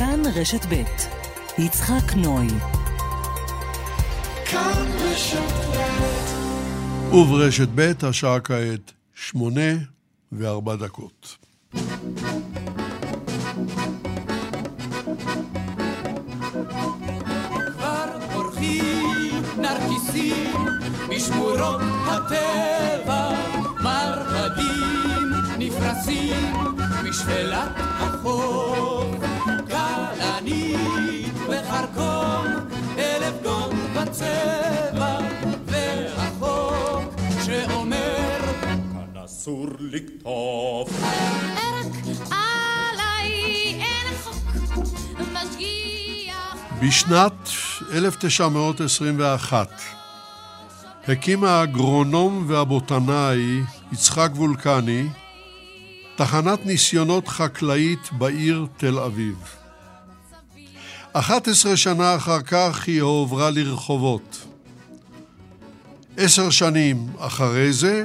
כאן רשת ב' יצחק נוי. וברשת ב' השעה כעת שמונה וארבע דקות. נרקיסים משמורות הטבע, מרבדים נפרסים משפלת החוף, כלנית וחרקום, אלף גון בצבע, והחוק שאומר כאן אסור לקטוף. בשנת 1921 הקים האגרונום והבוטנאי יצחק וולקני תחנת ניסיונות חקלאית בעיר תל אביב. 11 שנה אחר כך היא הועברה לרחובות. עשר שנים אחרי זה,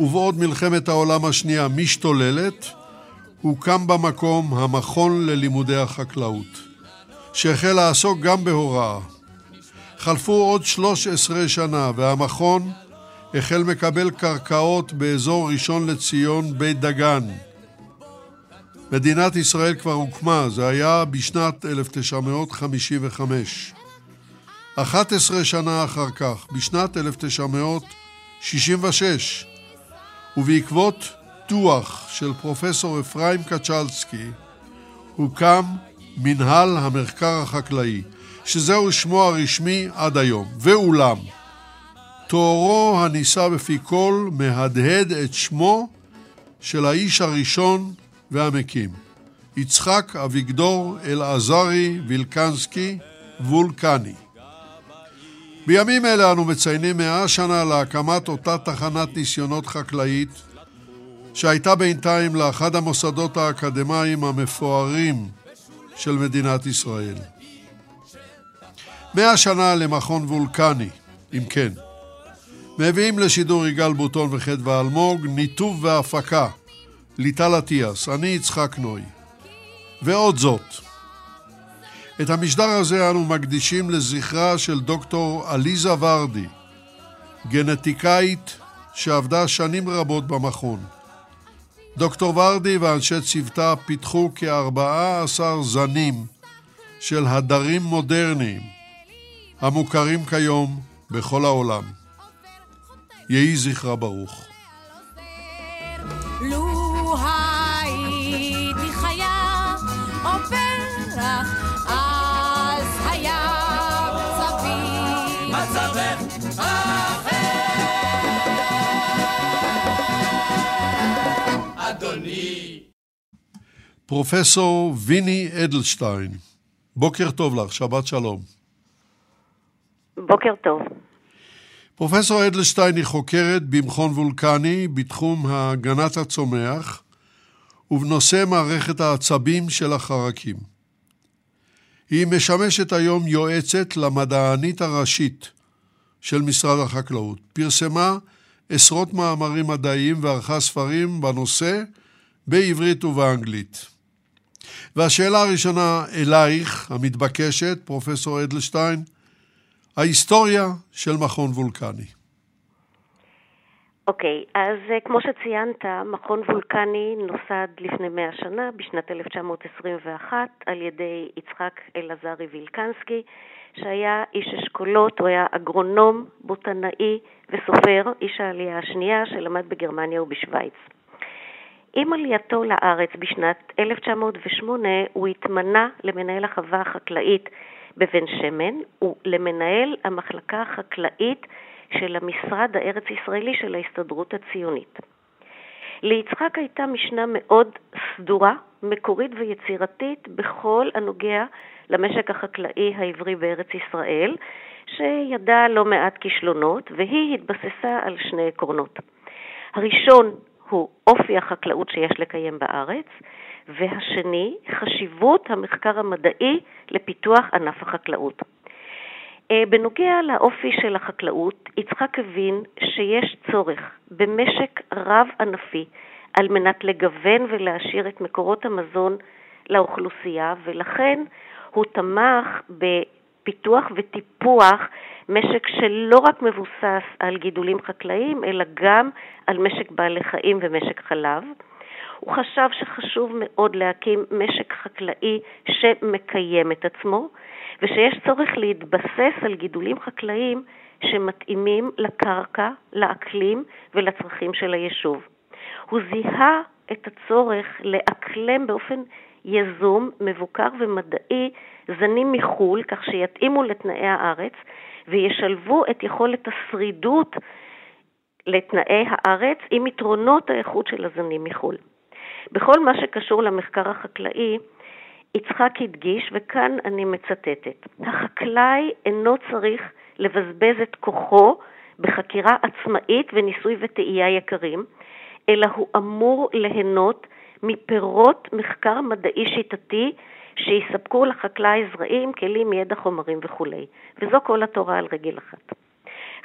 ובעוד מלחמת העולם השנייה משתוללת, הוקם במקום המכון ללימודי החקלאות. שהחל לעסוק גם בהוראה. חלפו עוד 13 שנה והמכון החל מקבל קרקעות באזור ראשון לציון בית דגן. מדינת ישראל כבר הוקמה, זה היה בשנת 1955. 11 שנה אחר כך, בשנת 1966, ובעקבות דוח של פרופסור אפרים קצ'לסקי, הוקם מנהל המחקר החקלאי, שזהו שמו הרשמי עד היום, ואולם, תוארו הנישא בפי כל מהדהד את שמו של האיש הראשון והמקים, יצחק אביגדור אלעזרי וילקנסקי וולקני. בימים אלה אנו מציינים מאה שנה להקמת אותה תחנת ניסיונות חקלאית שהייתה בינתיים לאחד המוסדות האקדמיים המפוארים של מדינת ישראל. מאה שנה למכון וולקני, אם כן. מביאים לשידור יגאל בוטון וחדווה אלמוג, ניתוב והפקה, ליטל אטיאס, אני יצחק נוי. ועוד זאת, את המשדר הזה אנו מקדישים לזכרה של דוקטור עליזה ורדי, גנטיקאית שעבדה שנים רבות במכון. דוקטור ורדי ואנשי צוותה פיתחו כארבעה עשר זנים של הדרים מודרניים המוכרים כיום בכל העולם. יהי זכרה ברוך. פרופסור ויני אדלשטיין, בוקר טוב לך, שבת שלום. בוקר טוב. פרופסור אדלשטיין היא חוקרת במכון וולקני בתחום הגנת הצומח ובנושא מערכת העצבים של החרקים. היא משמשת היום יועצת למדענית הראשית של משרד החקלאות. פרסמה עשרות מאמרים מדעיים וערכה ספרים בנושא בעברית ובאנגלית. והשאלה הראשונה אלייך, המתבקשת, פרופסור אדלשטיין, ההיסטוריה של מכון וולקני. אוקיי, okay, אז uh, כמו שציינת, מכון וולקני נוסד לפני מאה שנה, בשנת 1921, על ידי יצחק אלעזרי וילקנסקי, שהיה איש אשכולות, הוא היה אגרונום, בוטנאי וסופר, איש העלייה השנייה שלמד בגרמניה ובשוויץ. עם עלייתו לארץ בשנת 1908 הוא התמנה למנהל החווה החקלאית בבן שמן ולמנהל המחלקה החקלאית של המשרד הארץ-ישראלי של ההסתדרות הציונית. ליצחק הייתה משנה מאוד סדורה, מקורית ויצירתית בכל הנוגע למשק החקלאי העברי בארץ ישראל, שידע לא מעט כישלונות, והיא התבססה על שני עקרונות. הראשון הוא אופי החקלאות שיש לקיים בארץ, והשני, חשיבות המחקר המדעי לפיתוח ענף החקלאות. אה, בנוגע לאופי של החקלאות, יצחק הבין שיש צורך במשק רב-ענפי על מנת לגוון ולהעשיר את מקורות המזון לאוכלוסייה, ולכן הוא תמך בפיתוח וטיפוח משק שלא רק מבוסס על גידולים חקלאיים, אלא גם על משק בעלי חיים ומשק חלב. הוא חשב שחשוב מאוד להקים משק חקלאי שמקיים את עצמו, ושיש צורך להתבסס על גידולים חקלאיים שמתאימים לקרקע, לאקלים ולצרכים של היישוב. הוא זיהה את הצורך לאקלם באופן יזום, מבוקר ומדעי זנים מחו"ל, כך שיתאימו לתנאי הארץ וישלבו את יכולת השרידות לתנאי הארץ עם יתרונות האיכות של הזנים מחו"ל. בכל מה שקשור למחקר החקלאי, יצחק הדגיש, וכאן אני מצטטת, החקלאי אינו צריך לבזבז את כוחו בחקירה עצמאית וניסוי וטעייה יקרים, אלא הוא אמור ליהנות מפירות מחקר מדעי שיטתי שיספקו לחקלאי זרעים, כלים, ידע, חומרים וכולי. וזו כל התורה על רגל אחת.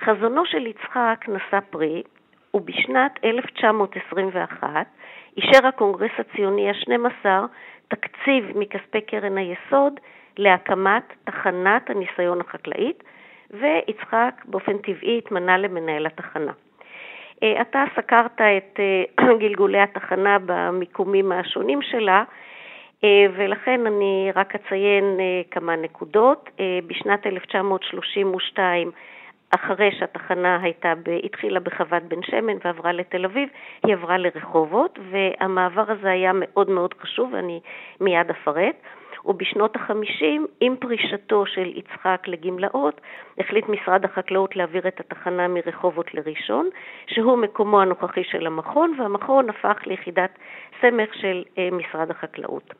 חזונו של יצחק נשא פרי, ובשנת 1921 אישר הקונגרס הציוני ה-12 תקציב מכספי קרן היסוד להקמת תחנת הניסיון החקלאית, ויצחק באופן טבעי התמנה למנהל התחנה. אה, אתה סקרת את אה, גלגולי התחנה במיקומים השונים שלה, ולכן אני רק אציין כמה נקודות. בשנת 1932 אחרי שהתחנה הייתה, התחילה בחוות בן שמן ועברה לתל אביב, היא עברה לרחובות, והמעבר הזה היה מאוד מאוד חשוב, ואני מיד אפרט. ובשנות ה-50, עם פרישתו של יצחק לגמלאות, החליט משרד החקלאות להעביר את התחנה מרחובות לראשון, שהוא מקומו הנוכחי של המכון, והמכון הפך ליחידת סמך של אה, משרד החקלאות.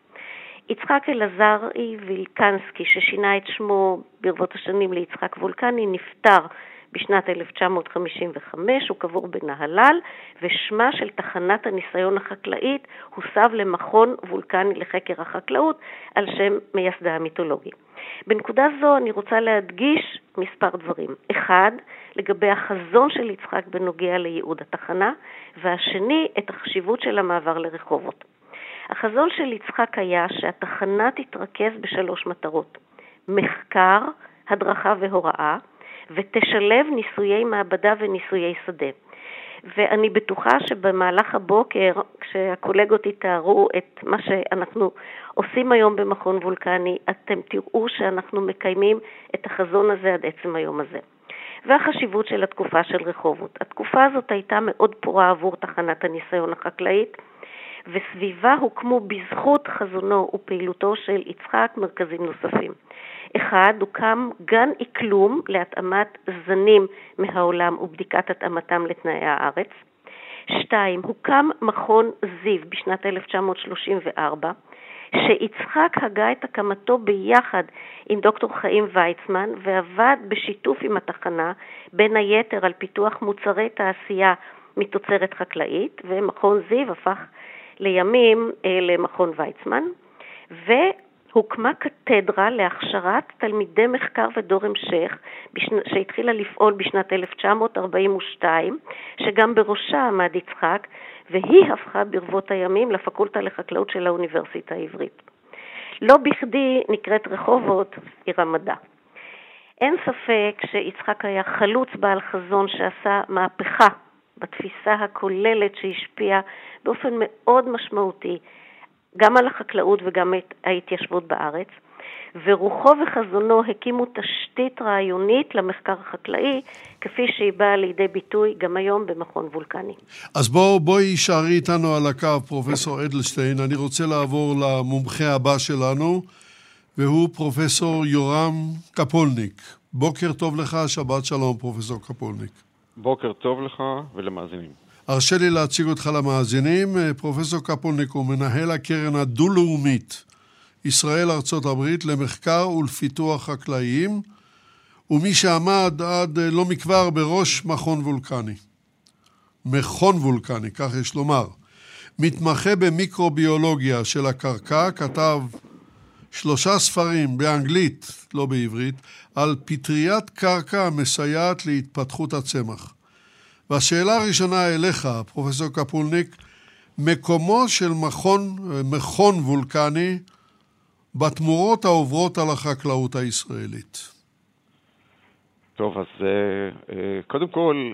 יצחק אלעזרי וילקנסקי, ששינה את שמו ברבות השנים ליצחק וולקני, נפטר בשנת 1955, הוא קבור בנהלל, ושמה של תחנת הניסיון החקלאית הוסב למכון וולקני לחקר החקלאות על שם מייסדה המיתולוגי. בנקודה זו אני רוצה להדגיש מספר דברים. אחד, לגבי החזון של יצחק בנוגע לייעוד התחנה, והשני, את החשיבות של המעבר לרחובות. החזון של יצחק היה שהתחנה תתרכז בשלוש מטרות: מחקר, הדרכה והוראה, ותשלב ניסויי מעבדה וניסויי שדה. ואני בטוחה שבמהלך הבוקר, כשהקולגות יתארו את מה שאנחנו עושים היום במכון וולקני, אתם תראו שאנחנו מקיימים את החזון הזה עד עצם היום הזה. והחשיבות של התקופה של רחובות. התקופה הזאת הייתה מאוד פורה עבור תחנת הניסיון החקלאית, וסביבה הוקמו בזכות חזונו ופעילותו של יצחק מרכזים נוספים. אחד, הוקם גן אקלום להתאמת זנים מהעולם ובדיקת התאמתם לתנאי הארץ. שתיים, הוקם מכון זיו בשנת 1934, שיצחק הגה את הקמתו ביחד עם דוקטור חיים ויצמן ועבד בשיתוף עם התחנה, בין היתר על פיתוח מוצרי תעשייה מתוצרת חקלאית, ומכון זיו הפך לימים אה, למכון ויצמן, והוקמה קתדרה להכשרת תלמידי מחקר ודור המשך, שהתחילה לפעול בשנת 1942, שגם בראשה עמד יצחק, והיא הפכה ברבות הימים לפקולטה לחקלאות של האוניברסיטה העברית. לא בכדי נקראת רחובות עיר המדע. אין ספק שיצחק היה חלוץ בעל חזון שעשה מהפכה בתפיסה הכוללת שהשפיעה באופן מאוד משמעותי גם על החקלאות וגם את ההתיישבות בארץ, ורוחו וחזונו הקימו תשתית רעיונית למחקר החקלאי, כפי שהיא באה לידי ביטוי גם היום במכון וולקני. אז בוא, בואי יישארי איתנו על הקו, פרופסור אדלשטיין. אני רוצה לעבור למומחה הבא שלנו, והוא פרופסור יורם קפולניק. בוקר טוב לך, שבת שלום, פרופסור קפולניק. בוקר טוב לך ולמאזינים. הרשה לי להציג אותך למאזינים. פרופסור קפולניק הוא מנהל הקרן הדו-לאומית ישראל-ארצות הברית למחקר ולפיתוח חקלאיים, ומי שעמד עד לא מכבר בראש מכון וולקני. מכון וולקני, כך יש לומר. מתמחה במיקרוביולוגיה של הקרקע, כתב שלושה ספרים באנגלית, לא בעברית, על פטריית קרקע המסייעת להתפתחות הצמח. והשאלה הראשונה אליך, פרופסור קפולניק, מקומו של מכון, מכון וולקני בתמורות העוברות על החקלאות הישראלית. טוב, אז אה, קודם כל,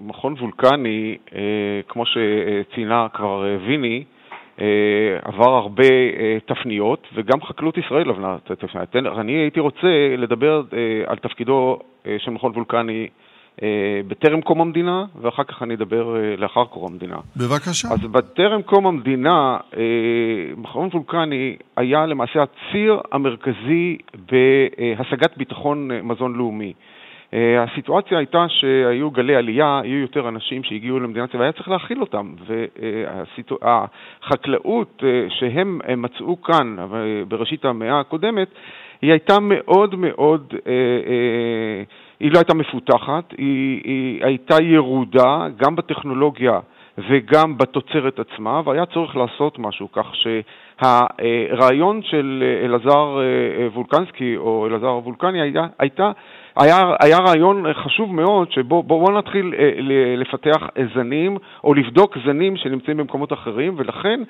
מכון וולקני, כמו שציינה כבר ויני, עבר הרבה תפניות, וגם חקלאות ישראל עברה תפניות. אני הייתי רוצה לדבר על תפקידו של מכון וולקני אה, בטרם קום המדינה, ואחר כך אני אדבר אה, לאחר קום המדינה. בבקשה. אז בטרם קום המדינה, אה, מכון וולקני היה למעשה הציר המרכזי בהשגת ביטחון מזון לאומי. הסיטואציה הייתה שהיו גלי עלייה, היו יותר אנשים שהגיעו למדינת ישראל, והיה צריך להכיל אותם. והחקלאות שהם מצאו כאן בראשית המאה הקודמת, היא הייתה מאוד מאוד... היא לא הייתה מפותחת, היא, היא הייתה ירודה גם בטכנולוגיה וגם בתוצרת עצמה, והיה צורך לעשות משהו, כך שהרעיון של אלעזר אה, וולקנסקי או אלעזר וולקני היה, הייתה, היה, היה רעיון חשוב מאוד, שבו בואו נתחיל אה, לפתח זנים או לבדוק זנים שנמצאים במקומות אחרים, ולכן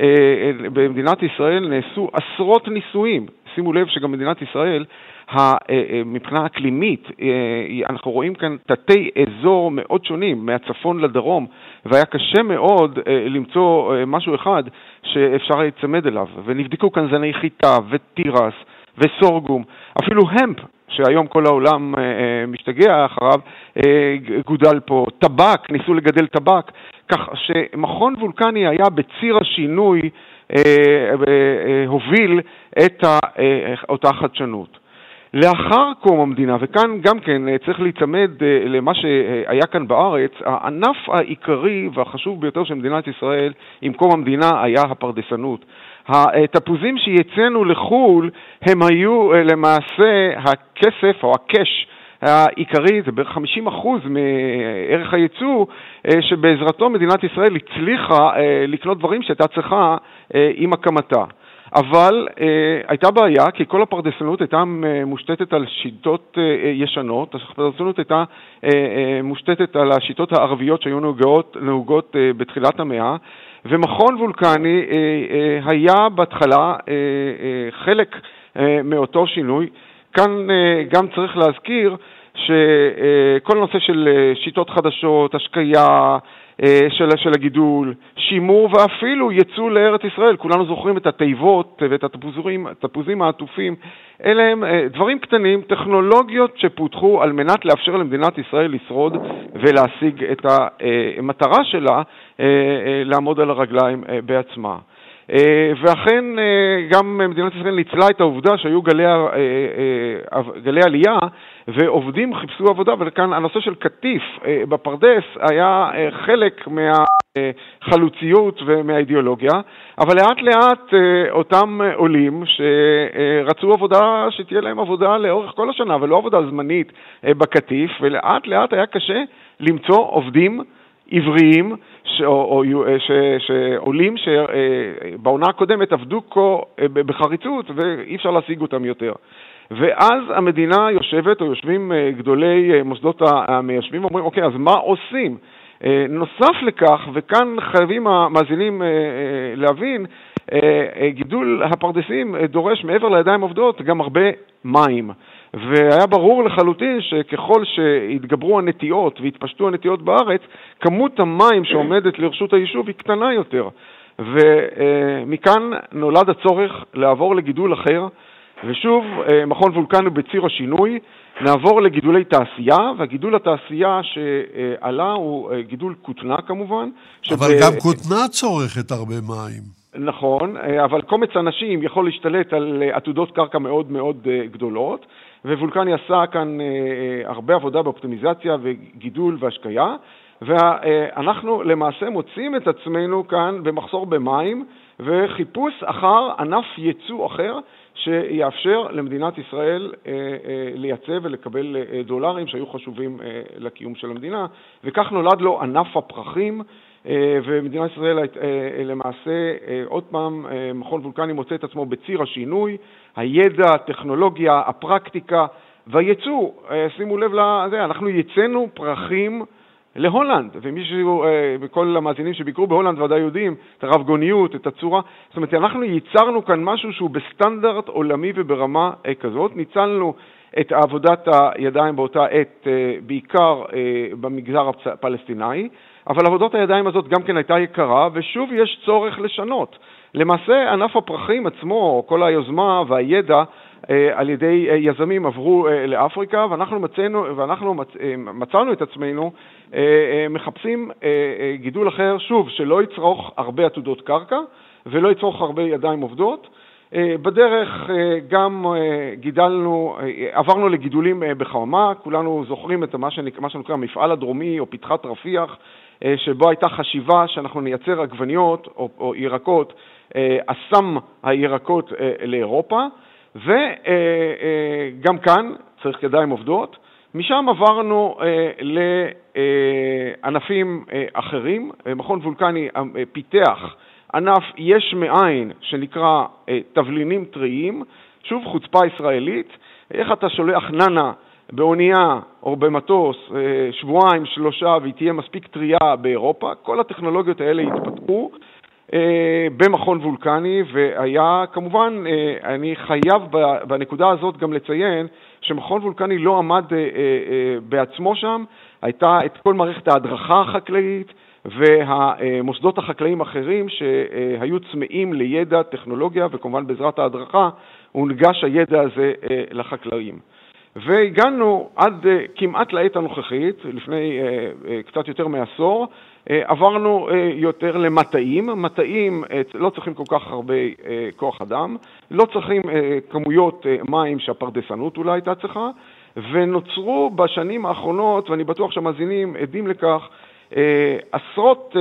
אה, במדינת ישראל נעשו עשרות ניסויים. שימו לב שגם מדינת ישראל אה, אה, מבחינה אקלימית, אה, אנחנו רואים כאן תתי אזור מאוד שונים, מהצפון לדרום, והיה קשה מאוד למצוא משהו אחד שאפשר להיצמד אליו. ונבדקו כאן זני חיטה ותירס וסורגום, אפילו המפ, שהיום כל העולם משתגע אחריו, גודל פה, טבק, ניסו לגדל טבק, כך שמכון וולקני היה בציר השינוי, הוביל את אותה חדשנות. לאחר קום המדינה, וכאן גם כן אה, צריך להיצמד אה, למה שהיה כאן בארץ, הענף העיקרי והחשוב ביותר של מדינת ישראל עם קום המדינה היה הפרדסנות. התפוזים שיצאנו לחו"ל הם היו אה, למעשה הכסף או הקש העיקרי, זה בערך 50% מערך הייצוא, שבעזרתו מדינת ישראל הצליחה לקנות דברים שהייתה צריכה עם הקמתה. אבל אה, הייתה בעיה, כי כל הפרדסנות הייתה אה, מושתתת על שיטות אה, אה, ישנות, הפרדסנות הייתה אה, אה, מושתתת על השיטות הערביות שהיו נהוגות, נהוגות אה, בתחילת המאה, ומכון וולקני אה, אה, היה בהתחלה אה, חלק מאותו שינוי. כאן גם צריך להזכיר שכל אה, נושא של שיטות חדשות, השקיה, של, של הגידול, שימור ואפילו ייצוא לארץ ישראל. כולנו זוכרים את התיבות ואת התפוזים, התפוזים העטופים. אלה הם אה, דברים קטנים, טכנולוגיות שפותחו על מנת לאפשר למדינת ישראל לשרוד ולהשיג את המטרה שלה לעמוד על הרגליים בעצמה. אה, ואכן אה, גם מדינת ישראל ניצלה את העובדה שהיו גלי, אה, גלי עלייה ועובדים חיפשו עבודה, וכאן הנושא של קטיף בפרדס היה חלק מהחלוציות ומהאידיאולוגיה, אבל לאט לאט אותם עולים שרצו עבודה, שתהיה להם עבודה לאורך כל השנה ולא עבודה זמנית בקטיף, ולאט לאט היה קשה למצוא עובדים עבריים ש, שעולים שבעונה הקודמת עבדו כה אה, בחריצות ואי אפשר להשיג אותם יותר. ואז המדינה יושבת, או יושבים אה, גדולי אה, מוסדות המיישבים ואומרים, אוקיי, אז מה עושים? נוסף לכך, וכאן חייבים המאזינים להבין, גידול הפרדסים דורש מעבר לידיים עובדות גם הרבה מים. והיה ברור לחלוטין שככל שהתגברו הנטיעות והתפשטו הנטיעות בארץ, כמות המים שעומדת לרשות היישוב היא קטנה יותר. ומכאן נולד הצורך לעבור לגידול אחר, ושוב, אה, מכון וולקן הוא בציר השינוי, נעבור לגידולי תעשייה, והגידול התעשייה שעלה הוא אה, גידול כותנה כמובן. אבל שב... גם כותנה צורכת הרבה מים. נכון, אה, אבל קומץ אנשים יכול להשתלט על עתודות קרקע מאוד מאוד גדולות, ווולקני עשה כאן אה, אה, הרבה עבודה באופטימיזציה וגידול והשקיה, ואנחנו למעשה מוצאים את עצמנו כאן במחסור במים וחיפוש אחר ענף ייצוא אחר שיאפשר למדינת ישראל אה, לייצא ולקבל דולרים שהיו חשובים לקיום של המדינה, וכך נולד לו ענף הפרחים. ומדינת ישראל למעשה, עוד פעם, מכון וולקני מוצא את עצמו בציר השינוי, הידע, הטכנולוגיה, הפרקטיקה והייצוא. אה, שימו לב לזה, אנחנו ייצאנו פרחים להולנד, ומישהו, וכל המאזינים שביקרו בהולנד ודאי יודעים את הרב-גוניות, את הצורה, זאת אומרת, אנחנו ייצרנו כאן משהו שהוא בסטנדרט עולמי וברמה כזאת, ניצלנו את עבודת הידיים באותה עת, בעיקר במגזר הפלסטיני, אבל עבודת הידיים הזאת גם כן הייתה יקרה, ושוב יש צורך לשנות. למעשה ענף הפרחים עצמו, כל היוזמה והידע אה, על ידי אה, יזמים עברו אה, לאפריקה, ואנחנו, מצאנו, ואנחנו מצ, מצאנו את עצמנו מחפשים גידול אחר, שוב, שלא יצרוך הרבה עתודות קרקע ולא יצרוך הרבה ידיים עובדות. בדרך גם גידלנו, עברנו לגידולים בחממה, כולנו זוכרים את מה שנקרא המפעל הדרומי או פתחת רפיח, שבו הייתה חשיבה שאנחנו נייצר עגבניות או, או ירקות, אסם הירקות לאירופה. וגם כאן צריך ידיים עובדות. משם עברנו אה, לענפים אה, אחרים. מכון וולקני אה, פיתח ענף יש מאין שנקרא תבלינים טריים, שוב חוצפה ישראלית. איך אתה שולח ננה באונייה או במטוס שבועיים, שלושה, והיא תהיה מספיק טרייה באירופה? כל הטכנולוגיות האלה התפתחו. אה, במכון וולקני, והיה כמובן, אה, אני חייב בנקודה הזאת גם לציין שמכון וולקני לא עמד אה, בעצמו שם, הייתה את כל מערכת ההדרכה החקלאית והמוסדות החקלאיים האחרים שהיו צמאים לידע, טכנולוגיה, וכמובן בעזרת ההדרכה הונגש הידע הזה לחקלאים. והגענו עד כמעט לעת הנוכחית, לפני קצת יותר מעשור, אה, עברנו אה, יותר למטעים, מטעים אה, לא צריכים כל כך הרבה כוח אדם, לא צריכים כמויות מים שהפרדסנות אולי הייתה צריכה, ונוצרו בשנים האחרונות, ואני בטוח שהמאזינים עדים לכך, עשרות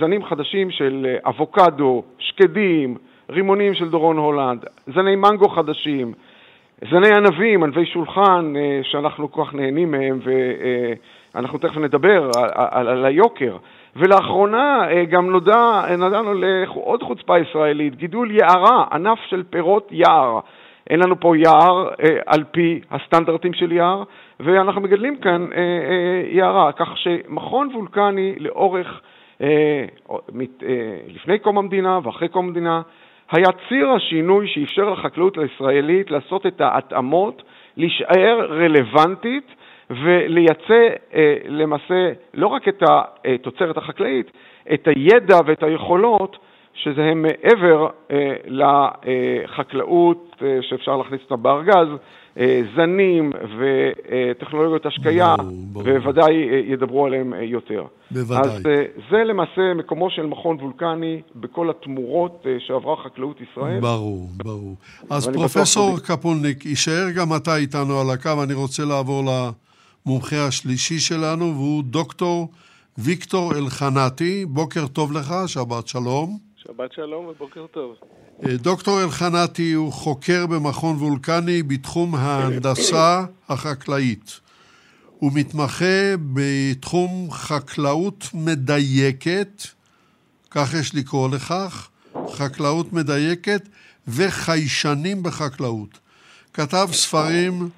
זנים חדשים של אבוקדו, שקדים, רימונים של דורון הולנד, זני מנגו חדשים, זני ענבים, ענבי שולחן, שאנחנו כל כך נהנים מהם, ו... אנחנו תכף נדבר על, על, על היוקר. ולאחרונה אה, גם נודע, נודענו לעוד חוצפה ישראלית, גידול יערה, ענף של פירות יער. אין לנו פה יער אה, על פי הסטנדרטים של יער, ואנחנו מגדלים כאן אה, אה, יערה, כך שמכון וולקני לאורך, אה, אה, לפני קום המדינה ואחרי קום המדינה, היה ציר השינוי שאפשר לחקלאות הישראלית לעשות את ההתאמות, להישאר רלוונטית ולייצא אה, למעשה לא רק את התוצרת החקלאית, את הידע ואת היכולות שזה הם מעבר אה, לחקלאות אה, שאפשר להכניס אותה בארגז, אה, זנים וטכנולוגיות השקיה, בוודאי אה, ידברו עליהם יותר. בוודאי. אז זה למעשה מקומו של מכון וולקני בכל התמורות שעברה חקלאות ישראל. ברור, ברור. אז פרופסור קפולניק, יישאר גם אתה איתנו על הקו, אני רוצה לעבור ל... המומחה השלישי שלנו, והוא דוקטור ויקטור אלחנתי. בוקר טוב לך, שבת שלום. שבת שלום ובוקר טוב. אה, דוקטור אלחנתי הוא חוקר במכון וולקני בתחום ההנדסה החקלאית. הוא מתמחה בתחום חקלאות מדייקת, כך יש לקרוא לכך, חקלאות מדייקת וחיישנים בחקלאות. כתב ספרים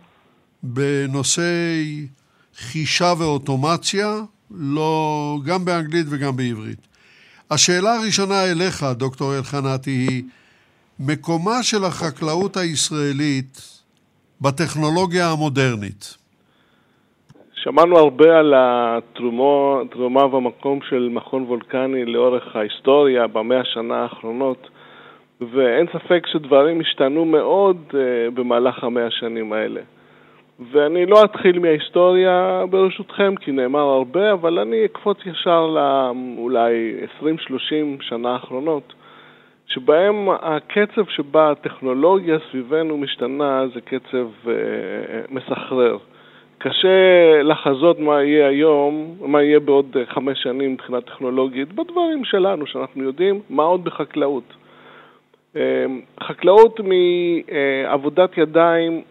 בנושאי חישה ואוטומציה, לא, גם באנגלית וגם בעברית. השאלה הראשונה אליך, דוקטור אלחנתי, היא מקומה של החקלאות הישראלית בטכנולוגיה המודרנית. שמענו הרבה על התרומה והמקום של מכון וולקני לאורך ההיסטוריה במאה השנה האחרונות, ואין ספק שדברים השתנו מאוד uh, במהלך המאה השנים האלה. ואני לא אתחיל מההיסטוריה ברשותכם, כי נאמר הרבה, אבל אני אקפוץ ישר לאולי 20-30 שנה האחרונות, שבהם הקצב שבה הטכנולוגיה סביבנו משתנה זה קצב אה, מסחרר. קשה לחזות מה יהיה היום, מה יהיה בעוד חמש שנים מבחינה טכנולוגית, בדברים שלנו, שאנחנו יודעים, מה עוד בחקלאות. אמ, חקלאות מעבודת ידיים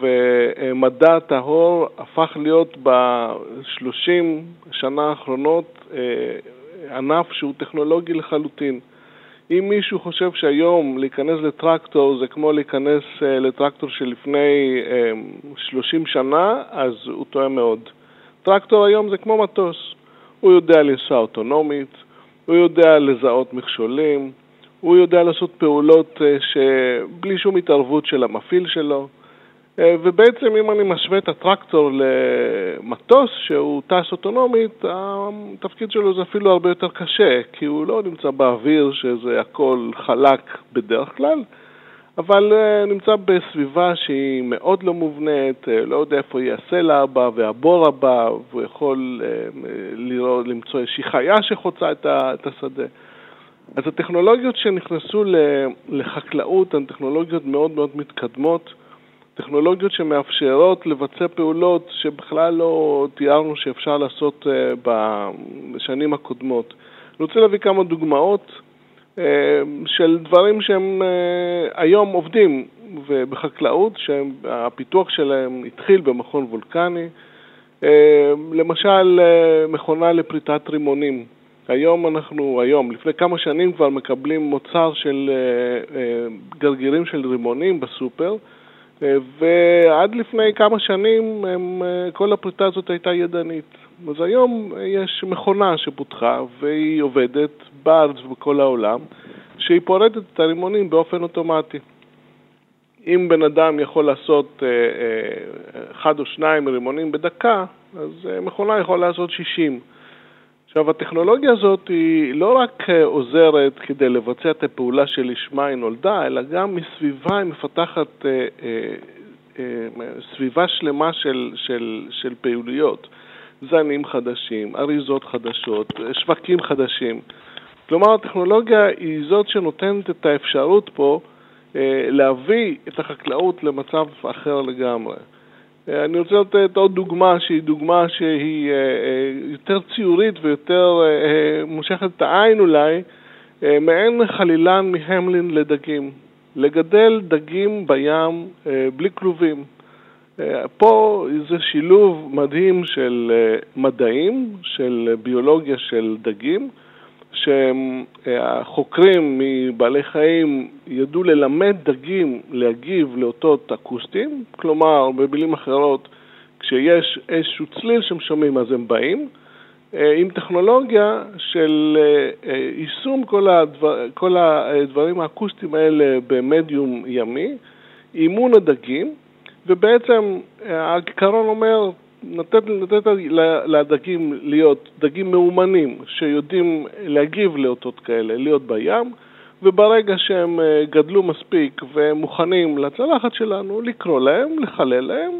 ומדע טהור הפך להיות בשלושים שנה האחרונות אה, ענף שהוא טכנולוגי לחלוטין. אם מישהו חושב שהיום להיכנס לטרקטור זה כמו להיכנס אה, לטרקטור שלפני 30 אמ, שנה, אז הוא טועה מאוד. טרקטור היום זה כמו מטוס, הוא יודע לנסוע אוטונומית, הוא יודע לזהות מכשולים, הוא יודע לעשות פעולות אה, שבלי שום התערבות של המפעיל שלו. אה, ובעצם אם אני משווה את הטרקטור למטוס שהוא טס אוטונומית, התפקיד שלו זה אפילו הרבה יותר קשה, כי הוא לא נמצא באוויר שזה הכל חלק בדרך כלל, אבל אה, נמצא בסביבה שהיא מאוד לא מובנית, לא יודע איפה יהיה הסלע הבא והבור הבא, והוא יכול לראות, למצוא איזושהי חיה שחוצה את השדה. אז הטכנולוגיות שנכנסו לחקלאות הן טכנולוגיות מאוד מאוד מתקדמות, טכנולוגיות שמאפשרות לבצע פעולות שבכלל לא תיארנו שאפשר לעשות אה, בשנים הקודמות. אני רוצה להביא כמה דוגמאות אה, של דברים שהם אה, היום עובדים בחקלאות, שהפיתוח שלהם התחיל במכון וולקני. למשל, מכונה לפריטת רימונים. היום אנחנו, היום, לפני כמה שנים כבר מקבלים מוצר של אה, אה, גרגירים של רימונים בסופר, אה, ועד לפני כמה שנים הם, כל הפריטה הזאת הייתה ידנית. אז היום יש מכונה שפותחה והיא עובדת בארץ ובכל העולם, שהיא פורטת את הרימונים באופן אוטומטי. אם בן אדם יכול לעשות אחד או שניים רימונים בדקה, אז מכונה יכולה לעשות 60. עכשיו, הטכנולוגיה הזאת היא לא רק אה, עוזרת כדי לבצע את הפעולה שלשמה היא נולדה, אלא גם מסביבה היא מפתחת אה, אה, אה, סביבה שלמה של, של, של פעילויות. זנים חדשים, אריזות חדשות, שווקים חדשים. כלומר, הטכנולוגיה היא זאת שנותנת את האפשרות פה אה, להביא את החקלאות למצב אחר לגמרי. אה, אני רוצה לתת עוד דוגמה שהיא דוגמה שהיא אה, אה, יותר ציורית ויותר מושכת את העין אולי, מעין חלילן מהמלין לדגים. לגדל דגים בים בלי כלובים. פה זה שילוב מדהים של מדעים, של ביולוגיה של דגים, שהחוקרים מבעלי חיים ידעו ללמד דגים להגיב לאותות אקוסטיים, כלומר, במילים אחרות, כשיש איזשהו צליל שהם שומעים אז הם באים, אה, עם טכנולוגיה של אה, אה, יישום כל, הדבר, כל הדברים האקוסטיים האלה במדיום ימי, אימון הדגים, ובעצם העיקרון אומר, לתת, לתת לדגים להיות דגים מאומנים שיודעים להגיב לאותות כאלה, להיות בים, וברגע שהם אה, גדלו מספיק והם מוכנים לצלחת שלנו, לקרוא להם, לחלל להם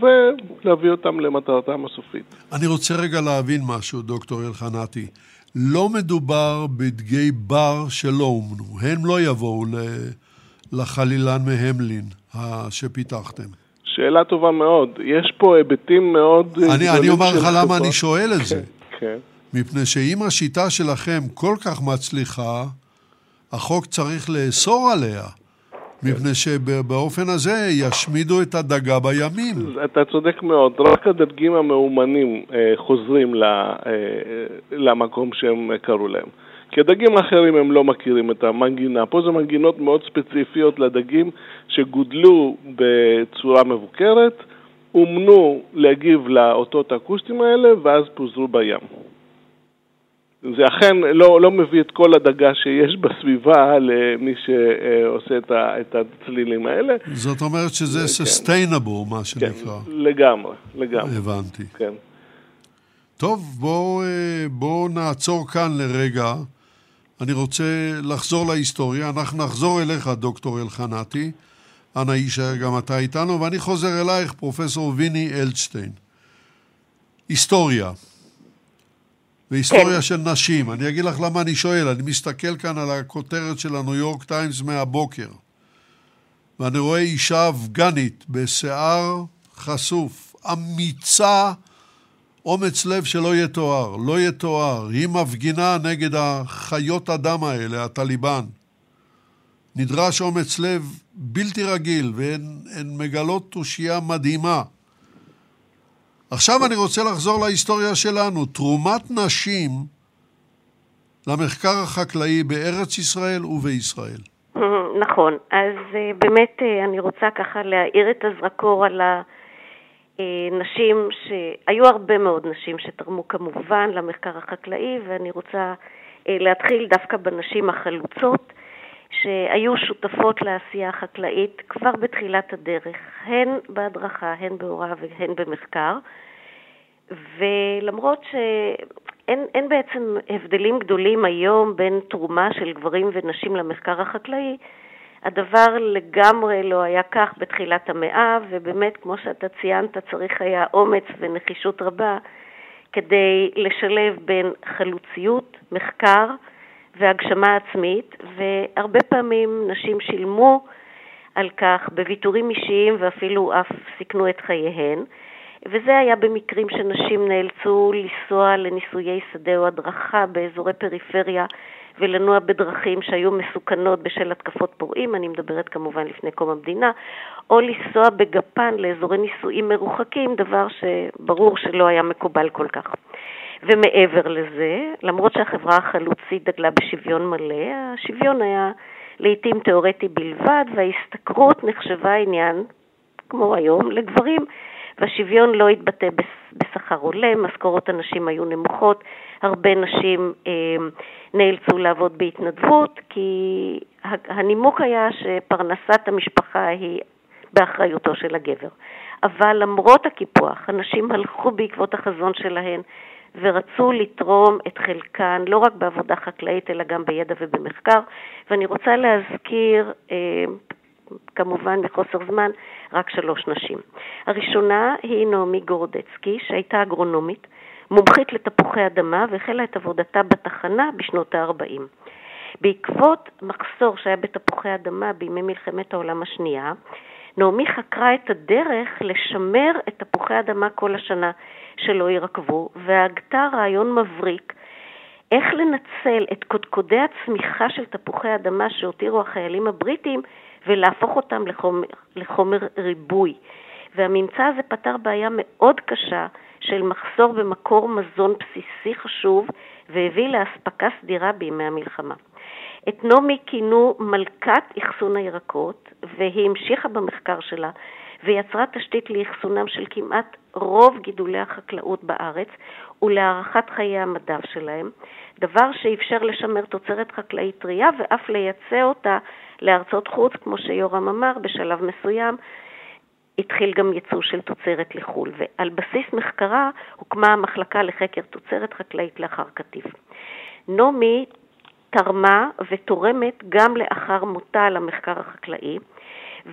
ולהביא אותם למטרתם הסופית. אני רוצה רגע להבין משהו, דוקטור אלחנתי. לא מדובר בדגי בר שלא אומנו, הם לא יבואו לחלילן מהמלין שפיתחתם. שאלה טובה מאוד. יש פה היבטים מאוד... אני, אני אומר לך למה אני שואל את זה. כן, כן. מפני שאם השיטה שלכם כל כך מצליחה, החוק צריך לאסור עליה. מפני שבאופן הזה ישמידו את הדגה בימים. אתה צודק מאוד, רק הדגים המאומנים אה, חוזרים אה, למקום שהם קראו להם. כי הדגים האחרים הם לא מכירים את המנגינה. פה זה מנגינות מאוד ספציפיות לדגים שגודלו בצורה מבוקרת, אומנו להגיב לאותות האקוסטיים האלה, ואז פוזרו בים. זה אכן לא, לא מביא את כל הדגה שיש בסביבה למי שעושה את, ה, את הצלילים האלה. זאת אומרת שזה כן. sustainable, מה שנקרא. כן, לגמרי, לגמרי. הבנתי. כן. טוב, בואו בוא נעצור כאן לרגע. אני רוצה לחזור להיסטוריה. אנחנו נחזור אליך, דוקטור אלחנתי. אנא יישאר גם אתה איתנו, ואני חוזר אלייך, פרופסור ויני אלדשטיין. היסטוריה. והיסטוריה כן. של נשים. אני אגיד לך למה אני שואל. אני מסתכל כאן על הכותרת של הניו יורק טיימס מהבוקר, ואני רואה אישה אפגנית בשיער חשוף, אמיצה אומץ לב שלא יתואר, לא יתואר. היא מפגינה נגד החיות אדם האלה, הטליבן. נדרש אומץ לב בלתי רגיל, והן מגלות תושייה מדהימה. עכשיו אני רוצה לחזור להיסטוריה שלנו. תרומת נשים למחקר החקלאי בארץ ישראל ובישראל. נכון. אז אה, באמת אה, אני רוצה ככה להאיר את הזרקור על ה... נשים, שהיו הרבה מאוד נשים שתרמו כמובן למחקר החקלאי, ואני רוצה להתחיל דווקא בנשים החלוצות, שהיו שותפות לעשייה החקלאית כבר בתחילת הדרך, הן בהדרכה, הן בהוראה והן במחקר. ולמרות שאין בעצם הבדלים גדולים היום בין תרומה של גברים ונשים למחקר החקלאי, הדבר לגמרי לא היה כך בתחילת המאה, ובאמת, כמו שאתה ציינת, צריך היה אומץ ונחישות רבה כדי לשלב בין חלוציות, מחקר והגשמה עצמית, והרבה פעמים נשים שילמו על כך בוויתורים אישיים ואפילו אף סיכנו את חייהן. וזה היה במקרים שנשים נאלצו לנסוע לניסויי שדה או הדרכה באזורי פריפריה ולנוע בדרכים שהיו מסוכנות בשל התקפות פורעים, אני מדברת כמובן לפני קום המדינה, או לנסוע בגפן לאזורי ניסויים מרוחקים, דבר שברור שלא היה מקובל כל כך. ומעבר לזה, למרות שהחברה החלוצית דגלה בשוויון מלא, השוויון היה לעיתים תיאורטי בלבד, וההשתכרות נחשבה עניין, כמו היום, לגברים והשוויון לא התבטא בשכר הולם, משכורות הנשים היו נמוכות, הרבה נשים אה, נאלצו לעבוד בהתנדבות, כי הנימוק היה שפרנסת המשפחה היא באחריותו של הגבר. אבל למרות הקיפוח, הנשים הלכו בעקבות החזון שלהן ורצו לתרום את חלקן לא רק בעבודה חקלאית אלא גם בידע ובמחקר, ואני רוצה להזכיר אה, כמובן מחוסר זמן, רק שלוש נשים. הראשונה היא נעמי גורדצקי, שהייתה אגרונומית, מומחית לתפוחי אדמה והחלה את עבודתה בתחנה בשנות ה-40. בעקבות מחסור שהיה בתפוחי אדמה בימי מלחמת העולם השנייה, נעמי חקרה את הדרך לשמר את תפוחי אדמה כל השנה שלא יירקבו, והגתה רעיון מבריק איך לנצל את קודקודי הצמיחה של תפוחי אדמה שהותירו החיילים הבריטים ולהפוך אותם לחומר, לחומר ריבוי. והממצא הזה פתר בעיה מאוד קשה של מחסור במקור מזון בסיסי חשוב והביא לאספקה סדירה בימי המלחמה. את נעמי כינו מלכת אחסון הירקות, והיא המשיכה במחקר שלה ויצרה תשתית לאחסונם של כמעט רוב גידולי החקלאות בארץ ולהארכת חיי המדף שלהם, דבר שאפשר לשמר תוצרת חקלאית טרייה ואף לייצא אותה לארצות חוץ, כמו שיורם אמר, בשלב מסוים התחיל גם ייצוא של תוצרת לחו"ל, ועל בסיס מחקרה הוקמה המחלקה לחקר תוצרת חקלאית לאחר קטיף. נעמי תרמה ותורמת גם לאחר מותה למחקר החקלאי,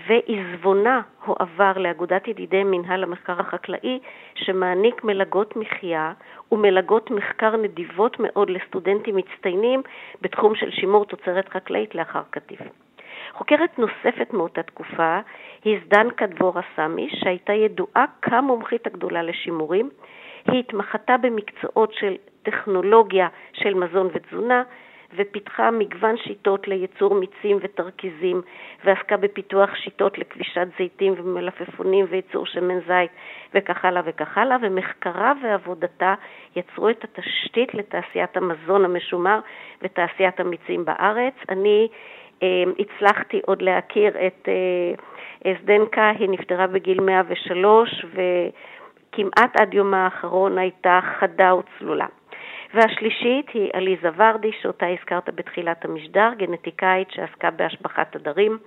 ועזבונה הועבר לאגודת ידידי מנהל המחקר החקלאי, שמעניק מלגות מחיה ומלגות מחקר נדיבות מאוד לסטודנטים מצטיינים בתחום של שימור תוצרת חקלאית לאחר קטיף. חוקרת נוספת מאותה תקופה היא זדנקה דבורה סמי, שהייתה ידועה כמומחית הגדולה לשימורים. היא התמחתה במקצועות של טכנולוגיה של מזון ותזונה, ופיתחה מגוון שיטות לייצור מיצים ותרכיזים, ועסקה בפיתוח שיטות לכבישת זיתים ומלפפונים וייצור שמן זית וכך הלאה וכך הלאה, ומחקרה ועבודתה יצרו את התשתית לתעשיית המזון המשומר ותעשיית המיצים בארץ. אני אה, הצלחתי עוד להכיר את אה, זדנקה, היא נפטרה בגיל 103 וכמעט עד יומה האחרון הייתה חדה וצלולה. והשלישית היא עליזה ורדי, שאותה הזכרת בתחילת המשדר, גנטיקאית שעסקה בהשבחת עדרים.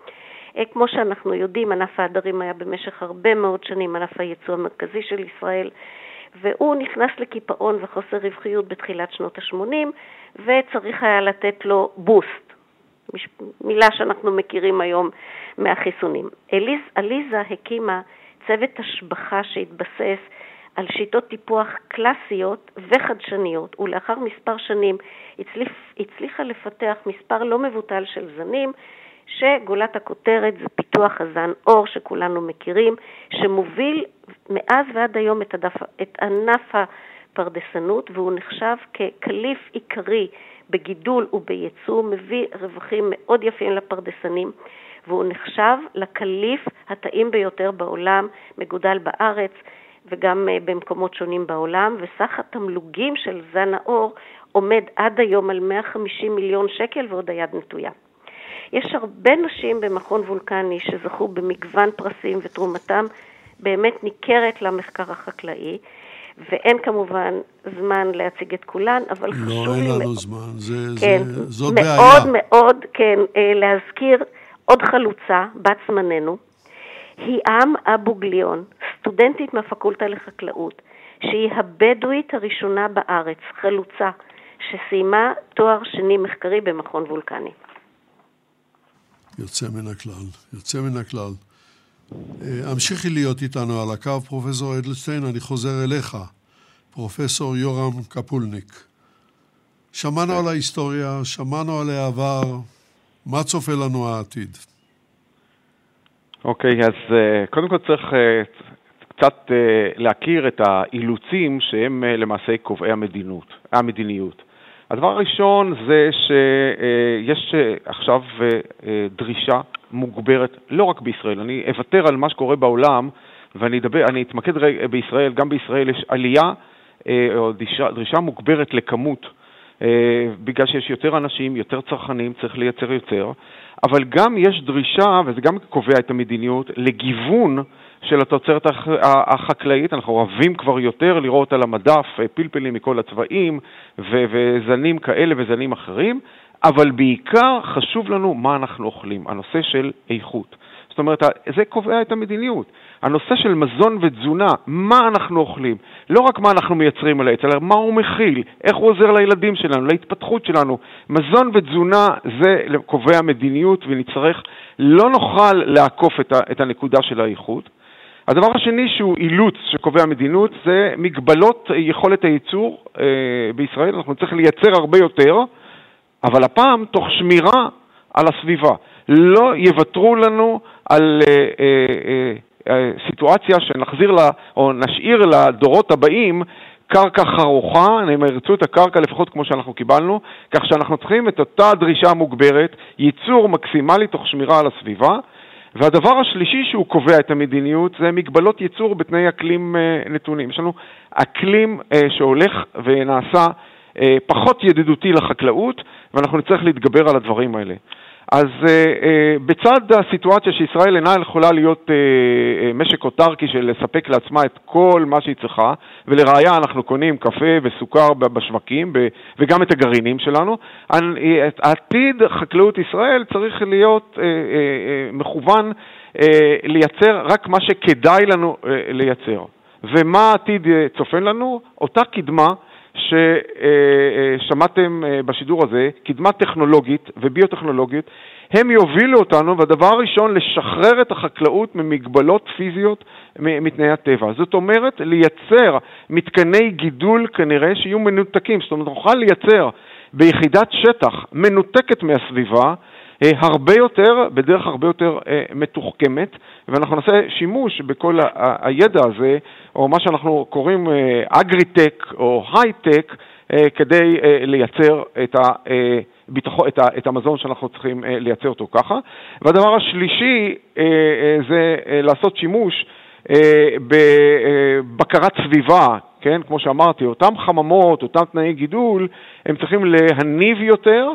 אה, כמו שאנחנו יודעים, ענף העדרים היה במשך הרבה מאוד שנים ענף הייצוא המרכזי של ישראל, והוא נכנס לקיפאון וחוסר רווחיות בתחילת שנות ה-80, וצריך היה לתת לו בוסט, מילה שאנחנו מכירים היום מהחיסונים. עליזה הקימה צוות השבחה שהתבסס על שיטות טיפוח קלאסיות וחדשניות, ולאחר מספר שנים הצליח, הצליחה לפתח מספר לא מבוטל של זנים, שגולת הכותרת זה פיתוח הזן אור שכולנו מכירים, שמוביל מאז ועד היום את, הדף, את ענף הפרדסנות, והוא נחשב כקליף עיקרי בגידול ובייצור, מביא רווחים מאוד יפים לפרדסנים. והוא נחשב לקליף הטעים ביותר בעולם, מגודל בארץ, וגם אה, במקומות שונים בעולם, וסך התמלוגים של זן האור עומד עד היום על 150 מיליון שקל ועוד היד נטויה. יש הרבה נשים במכון וולקני שזכו במגוון פרסים ותרומתם באמת ניכרת למחקר החקלאי. ואין כמובן זמן להציג את כולן, אבל לא, חשוב אין לי לנו מאוד, זמן, זה, כן, זה, זאת מאוד בעיה. מאוד, כן, אה, להזכיר עוד חלוצה, בת זמננו, היאם אבו גליון, סטודנטית מהפקולטה לחקלאות, שהיא הבדואית הראשונה בארץ, חלוצה, שסיימה תואר שני מחקרי במכון וולקני. יוצא מן הכלל, יוצא מן הכלל. אה, המשיכי להיות איתנו על הקו, פרופסור אדלשטיין, אני חוזר אליך, פרופסור יורם קפולניק. שמענו על ההיסטוריה, שמענו על העבר, מה צופה לנו העתיד? אוקיי, אז uh, קודם כל צריך uh, קצת uh, להכיר את האילוצים שהם uh, למעשה קובעי המדינות, המדיניות. הדבר הראשון זה שיש uh, עכשיו uh, uh, דרישה מוגברת, לא רק בישראל, אני אוותר על מה שקורה בעולם ואני אדבר, אתמקד רגע בישראל, גם בישראל יש עלייה uh, או דרישה, דרישה מוגברת לכמות Uh, בגלל שיש יותר אנשים, יותר צרכנים, צריך לייצר יותר, אבל גם יש דרישה, וזה גם קובע את המדיניות, לגיוון של התוצרת הח- החקלאית. אנחנו אוהבים כבר יותר לראות על המדף אה, פלפלים מכל הצבעים ו- וזנים כאלה וזנים אחרים, אבל בעיקר חשוב לנו מה אנחנו אוכלים, הנושא של איכות. זאת אומרת, זה קובע את המדיניות. הנושא של מזון ותזונה, מה אנחנו אוכלים, לא רק מה אנחנו מייצרים על העץ, אלא מה הוא מכיל, איך הוא עוזר לילדים שלנו, להתפתחות שלנו. מזון ותזונה זה קובע מדיניות ונצטרך, לא נוכל לעקוף את, ה, את הנקודה של האיכות. הדבר השני שהוא אילוץ שקובע מדיניות זה מגבלות יכולת הייצור אה, בישראל, אנחנו צריכים לייצר הרבה יותר, אבל הפעם תוך שמירה על הסביבה. לא יוותרו לנו על אה, אה, אה, סיטואציה שנחזיר לה, או נשאיר לדורות הבאים קרקע חרוכה, הם ירצו את הקרקע לפחות כמו שאנחנו קיבלנו, כך שאנחנו צריכים את אותה דרישה מוגברת, ייצור מקסימלי תוך שמירה על הסביבה. והדבר השלישי שהוא קובע את המדיניות זה מגבלות ייצור בתנאי אקלים נתונים. יש לנו אקלים שהולך ונעשה פחות ידידותי לחקלאות, ואנחנו נצטרך להתגבר על הדברים האלה. אז uh, uh, בצד הסיטואציה שישראל אינה יכולה להיות uh, uh, משק אוטרקי של לספק לעצמה את כל מה שהיא צריכה, ולראיה אנחנו קונים קפה וסוכר בשווקים וגם את הגרעינים שלנו, עתיד חקלאות ישראל צריך להיות uh, uh, uh, מכוון uh, לייצר רק מה שכדאי לנו uh, לייצר. ומה העתיד uh, צופן לנו? אותה קדמה ששמעתם בשידור הזה, קדמה טכנולוגית וביוטכנולוגית, הם יובילו אותנו, והדבר הראשון, לשחרר את החקלאות ממגבלות פיזיות מתנאי הטבע. זאת אומרת, לייצר מתקני גידול כנראה שיהיו מנותקים. זאת אומרת, נוכל לייצר ביחידת שטח מנותקת מהסביבה, הרבה יותר, בדרך הרבה יותר מתוחכמת, ואנחנו נעשה שימוש בכל הידע הזה, או מה שאנחנו קוראים אגריטק או הייטק, כדי לייצר את, ה, את, ה, את המזון שאנחנו צריכים לייצר אותו ככה. והדבר השלישי זה לעשות שימוש בבקרת סביבה, כן, כמו שאמרתי, אותם חממות, אותם תנאי גידול, הם צריכים להניב יותר,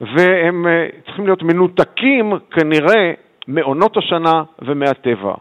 והם צריכים להיות מנותקים כנראה מעונות השנה ומהטבע.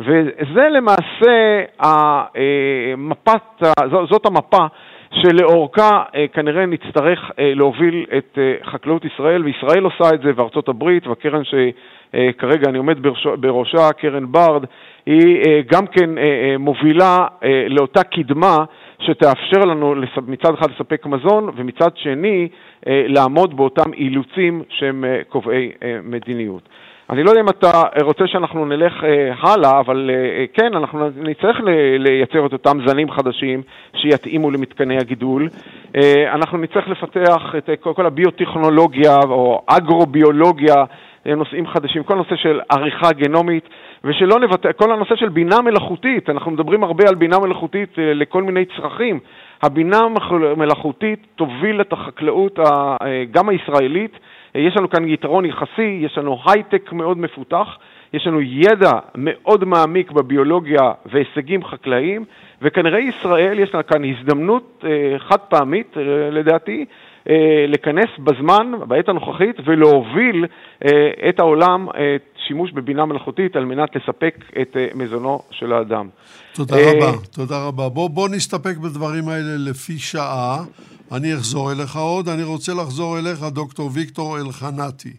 וזה למעשה המפת, זאת המפה שלאורכה כנראה נצטרך להוביל את חקלאות ישראל, וישראל עושה את זה, וארצות הברית, והקרן שכרגע אני עומד בראשה, קרן ברד, היא גם כן מובילה לאותה קדמה שתאפשר לנו מצד אחד לספק מזון, ומצד שני לעמוד באותם אילוצים שהם קובעי מדיניות. אני לא יודע אם אתה רוצה שאנחנו נלך הלאה, אבל כן, אנחנו נצטרך לייצר את אותם זנים חדשים שיתאימו למתקני הגידול. אנחנו נצטרך לפתח את כל הביוטכנולוגיה או אגרוביולוגיה, נושאים חדשים, כל הנושא של עריכה גנומית, ושלא נוותר, כל הנושא של בינה מלאכותית, אנחנו מדברים הרבה על בינה מלאכותית לכל מיני צרכים. הבינה המלאכותית תוביל את החקלאות גם הישראלית, יש לנו כאן יתרון יחסי, יש לנו הייטק מאוד מפותח, יש לנו ידע מאוד מעמיק בביולוגיה והישגים חקלאיים, וכנראה ישראל יש לה כאן הזדמנות חד פעמית, לדעתי, להיכנס בזמן, בעת הנוכחית, ולהוביל את העולם שימוש בבינה מלאכותית על מנת לספק את אה, מזונו של האדם. תודה רבה, תודה רבה. בוא, בוא נסתפק בדברים האלה לפי שעה. אני אחזור אליך עוד. אני רוצה לחזור אליך, דוקטור ויקטור אלחנתי.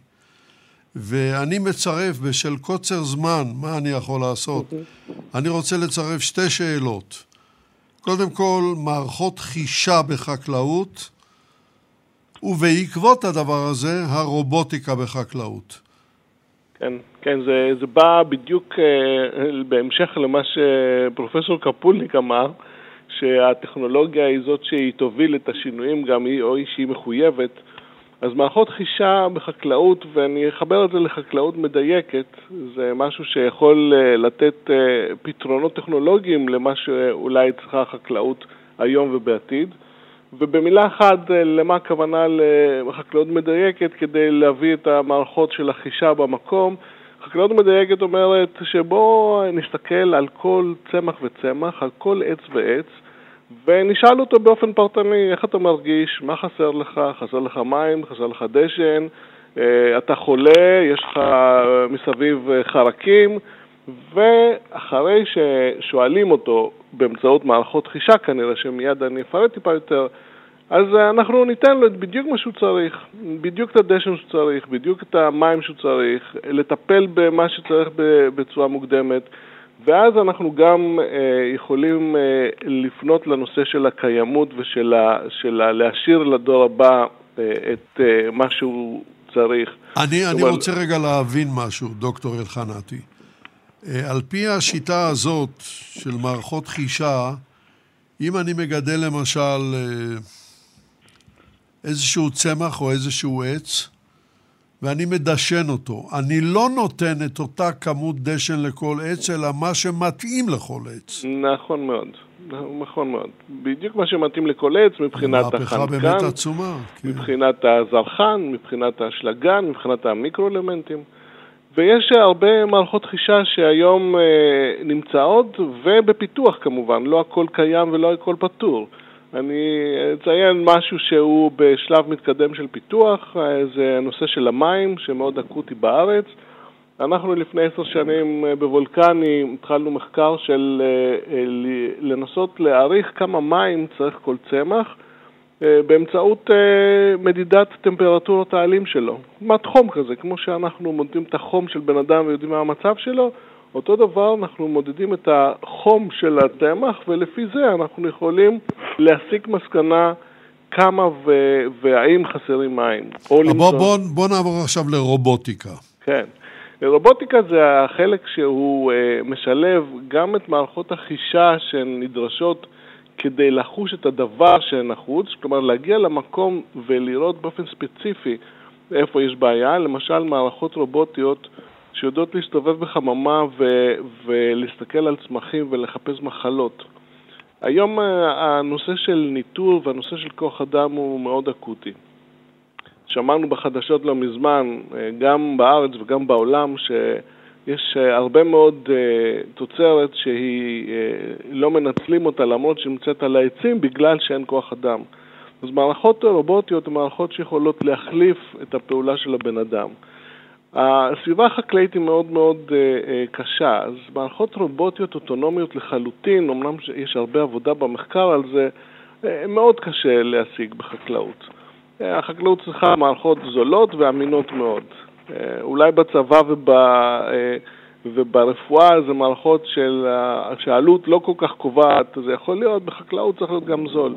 ואני מצרף, בשל קוצר זמן, מה אני יכול לעשות? אני רוצה לצרף שתי שאלות. קודם כל, מערכות חישה בחקלאות, ובעקבות הדבר הזה, הרובוטיקה בחקלאות. כן, כן, זה, זה בא בדיוק uh, בהמשך למה שפרופסור קפולניק אמר, שהטכנולוגיה היא זאת שהיא תוביל את השינויים, גם היא או היא שהיא מחויבת. אז מערכות חישה בחקלאות, ואני אחבר את זה לחקלאות מדייקת, זה משהו שיכול uh, לתת uh, פתרונות טכנולוגיים למה שאולי צריכה החקלאות היום ובעתיד. ובמילה אחת, אה, למה הכוונה לחקלאות מדויקת כדי להביא את המערכות של החישה במקום? חקלאות מדויקת אומרת שבואו נסתכל על כל צמח וצמח, על כל עץ ועץ, ונשאל אותו באופן פרטני, איך אתה מרגיש, מה חסר לך, חסר לך מים, חסר לך דשן, אה, אתה חולה, יש לך מסביב חרקים, ואחרי ששואלים אותו באמצעות מערכות חישה כנראה, שמיד אני אפרט טיפה יותר, אז אנחנו ניתן לו בדיוק מה שהוא צריך, בדיוק את הדשן שהוא צריך, בדיוק את המים שהוא צריך, לטפל במה שצריך בצורה מוקדמת, ואז אנחנו גם אה, יכולים אה, לפנות לנושא של הקיימות ושל ה, של ה, להשאיר לדור הבא אה, את אה, מה שהוא צריך. אני, אני רוצה רגע להבין משהו, דוקטור אלחנתי. אה, על פי השיטה הזאת של מערכות חישה, אם אני מגדל למשל אה, איזשהו צמח או איזשהו עץ, ואני מדשן אותו, אני לא נותן את אותה כמות דשן לכל עץ, אלא מה שמתאים לכל עץ. נכון מאוד. נכון מאוד. בדיוק מה שמתאים לכל עץ מבחינת החנקן. מהפכה באמת עצומה. כן. מבחינת הזרחן, מבחינת האשלגן, מבחינת המיקרו-אלמנטים. ויש הרבה מערכות חישה שהיום אה, נמצאות, ובפיתוח כמובן, לא הכל קיים ולא הכל פתור. אני אציין משהו שהוא בשלב מתקדם של פיתוח, אה, זה הנושא של המים, שמאוד אקוטי בארץ. אנחנו לפני עשר שנים אה, בוולקני התחלנו מחקר של אה, לנסות להעריך כמה מים צריך כל צמח. באמצעות מדידת טמפרטורת העלים שלו. כמעט חום כזה, כמו שאנחנו מודדים את החום של בן אדם ויודעים מה המצב שלו, אותו דבר אנחנו מודדים את החום של הצמח, ולפי זה אנחנו יכולים להסיק מסקנה כמה ו- והאם חסרים מים. בוא, בוא, בוא נעבור עכשיו לרובוטיקה. כן. רובוטיקה זה החלק שהוא uh, משלב גם את מערכות החישה שנדרשות כדי לחוש את הדבר שנחוץ, כלומר להגיע למקום ולראות באופן ספציפי איפה יש בעיה, למשל מערכות רובוטיות שיודעות להסתובב בחממה ו- ולהסתכל על צמחים ולחפש מחלות. היום אה, הנושא של ניטור והנושא של כוח אדם הוא מאוד אקוטי. שמענו בחדשות לא מזמן, אה, גם בארץ וגם בעולם, ש... יש אה, הרבה מאוד תוצרת שהיא, לא מנצלים אותה למרות שהיא נמצאת על העצים בגלל שאין כוח אדם. אז מערכות רובוטיות הן מערכות שיכולות להחליף את הפעולה של הבן אדם. הסביבה החקלאית היא מאוד מאוד uh, uh, קשה, אז מערכות רובוטיות אוטונומיות לחלוטין, אמנם יש הרבה עבודה במחקר על זה, uh, מאוד קשה להשיג בחקלאות. Uh, החקלאות צריכה מערכות זולות ואמינות מאוד. אה, אולי בצבא וב, אה, וברפואה זה מערכות של, שהעלות לא כל כך קובעת, זה יכול להיות, בחקלאות צריך להיות גם זול.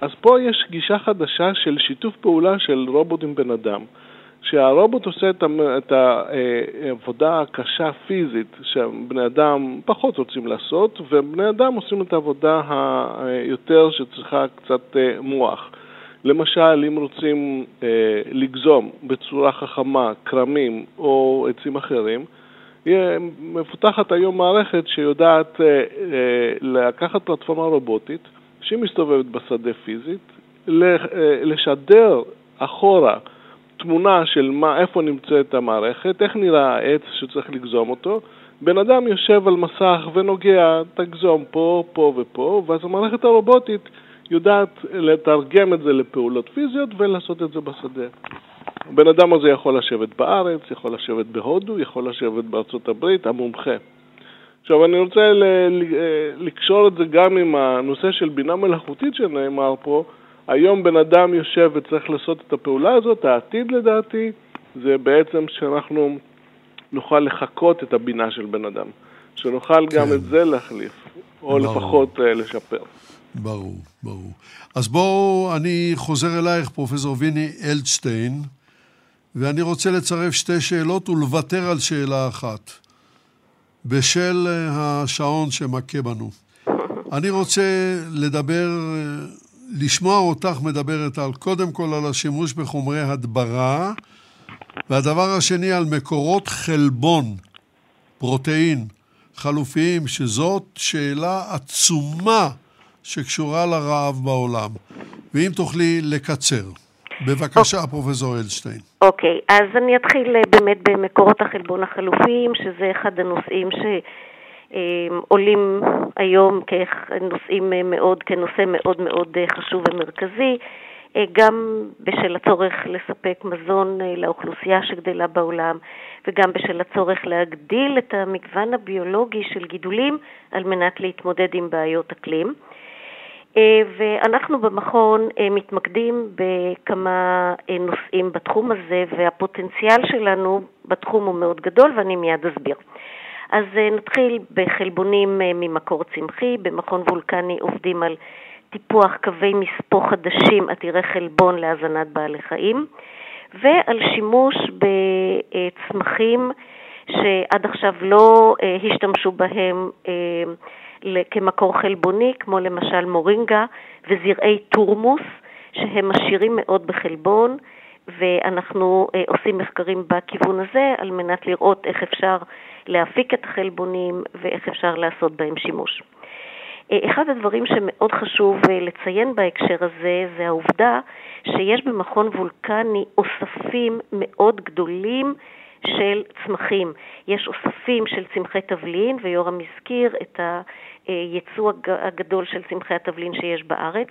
אז פה יש גישה חדשה של שיתוף פעולה של רובוט עם בן אדם. שהרובוט עושה את העבודה הקשה פיזית שבני אדם פחות רוצים לעשות, ובני אדם עושים את העבודה היותר שצריכה קצת אה, מוח. למשל, אם רוצים אה, לגזום בצורה חכמה כרמים או עצים אחרים, מפותחת היום מערכת שיודעת אה, אה, לקחת פלטפורמה רובוטית שהיא מסתובבת בשדה פיזית, אה, לשדר אחורה תמונה של מה, איפה נמצאת המערכת, איך נראה העץ שצריך לגזום אותו. בן אדם יושב על מסך ונוגע, תגזום פה, פה ופה, ואז המערכת הרובוטית יודעת לתרגם את זה לפעולות פיזיות ולעשות את זה בשדה. הבן אדם הזה יכול לשבת בארץ, יכול לשבת בהודו, יכול לשבת בארצות הברית, המומחה. עכשיו אני רוצה לקשור את זה גם עם הנושא של בינה מלאכותית שנאמר פה. היום בן אדם יושב וצריך לעשות את הפעולה הזאת, העתיד לדעתי זה בעצם שאנחנו נוכל לחקות את הבינה של בן אדם. שנוכל כן. גם את זה להחליף, או ברור. לפחות uh, לשפר. ברור, ברור. אז בואו, אני חוזר אלייך, פרופסור ויני אלדשטיין, ואני רוצה לצרף שתי שאלות ולוותר על שאלה אחת. בשל אה, השעון שמכה בנו. אני רוצה לדבר, אה, לשמוע אותך מדברת על, קודם כל על השימוש בחומרי הדברה, והדבר השני על מקורות חלבון, פרוטאין, חלופיים, שזאת שאלה עצומה שקשורה לרעב בעולם. ואם תוכלי לקצר. בבקשה, okay. פרופסור אלשטיין. אוקיי, okay, אז אני אתחיל אה, באמת במקורות החלבון החלופיים, שזה אחד הנושאים שעולים היום כנושאים אה, מאוד, כנושא מאוד מאוד אה, חשוב ומרכזי. גם בשל הצורך לספק מזון לאוכלוסייה שגדלה בעולם וגם בשל הצורך להגדיל את המגוון הביולוגי של גידולים על מנת להתמודד עם בעיות אקלים. אה, ואנחנו במכון אה, מתמקדים בכמה אה, נושאים בתחום הזה, והפוטנציאל שלנו בתחום הוא מאוד גדול, ואני מיד אסביר. אז נתחיל בחלבונים ממקור צמחי. במכון וולקני עובדים על טיפוח קווי מספוא חדשים עתירי חלבון להזנת בעלי חיים, ועל שימוש בצמחים שעד עכשיו לא השתמשו בהם כמקור חלבוני, כמו למשל מורינגה וזרעי תורמוס, שהם עשירים מאוד בחלבון, ואנחנו אה, עושים מחקרים בכיוון הזה על מנת לראות איך אפשר להפיק את החלבונים ואיך אפשר לעשות בהם שימוש. אה, אחד הדברים שמאוד חשוב אה, לציין בהקשר הזה זה העובדה שיש במכון וולקני אוספים מאוד גדולים של צמחים. יש אוספים של צמחי תבלין, ויורם הזכיר את הייצוא הגדול של צמחי התבלין שיש בארץ,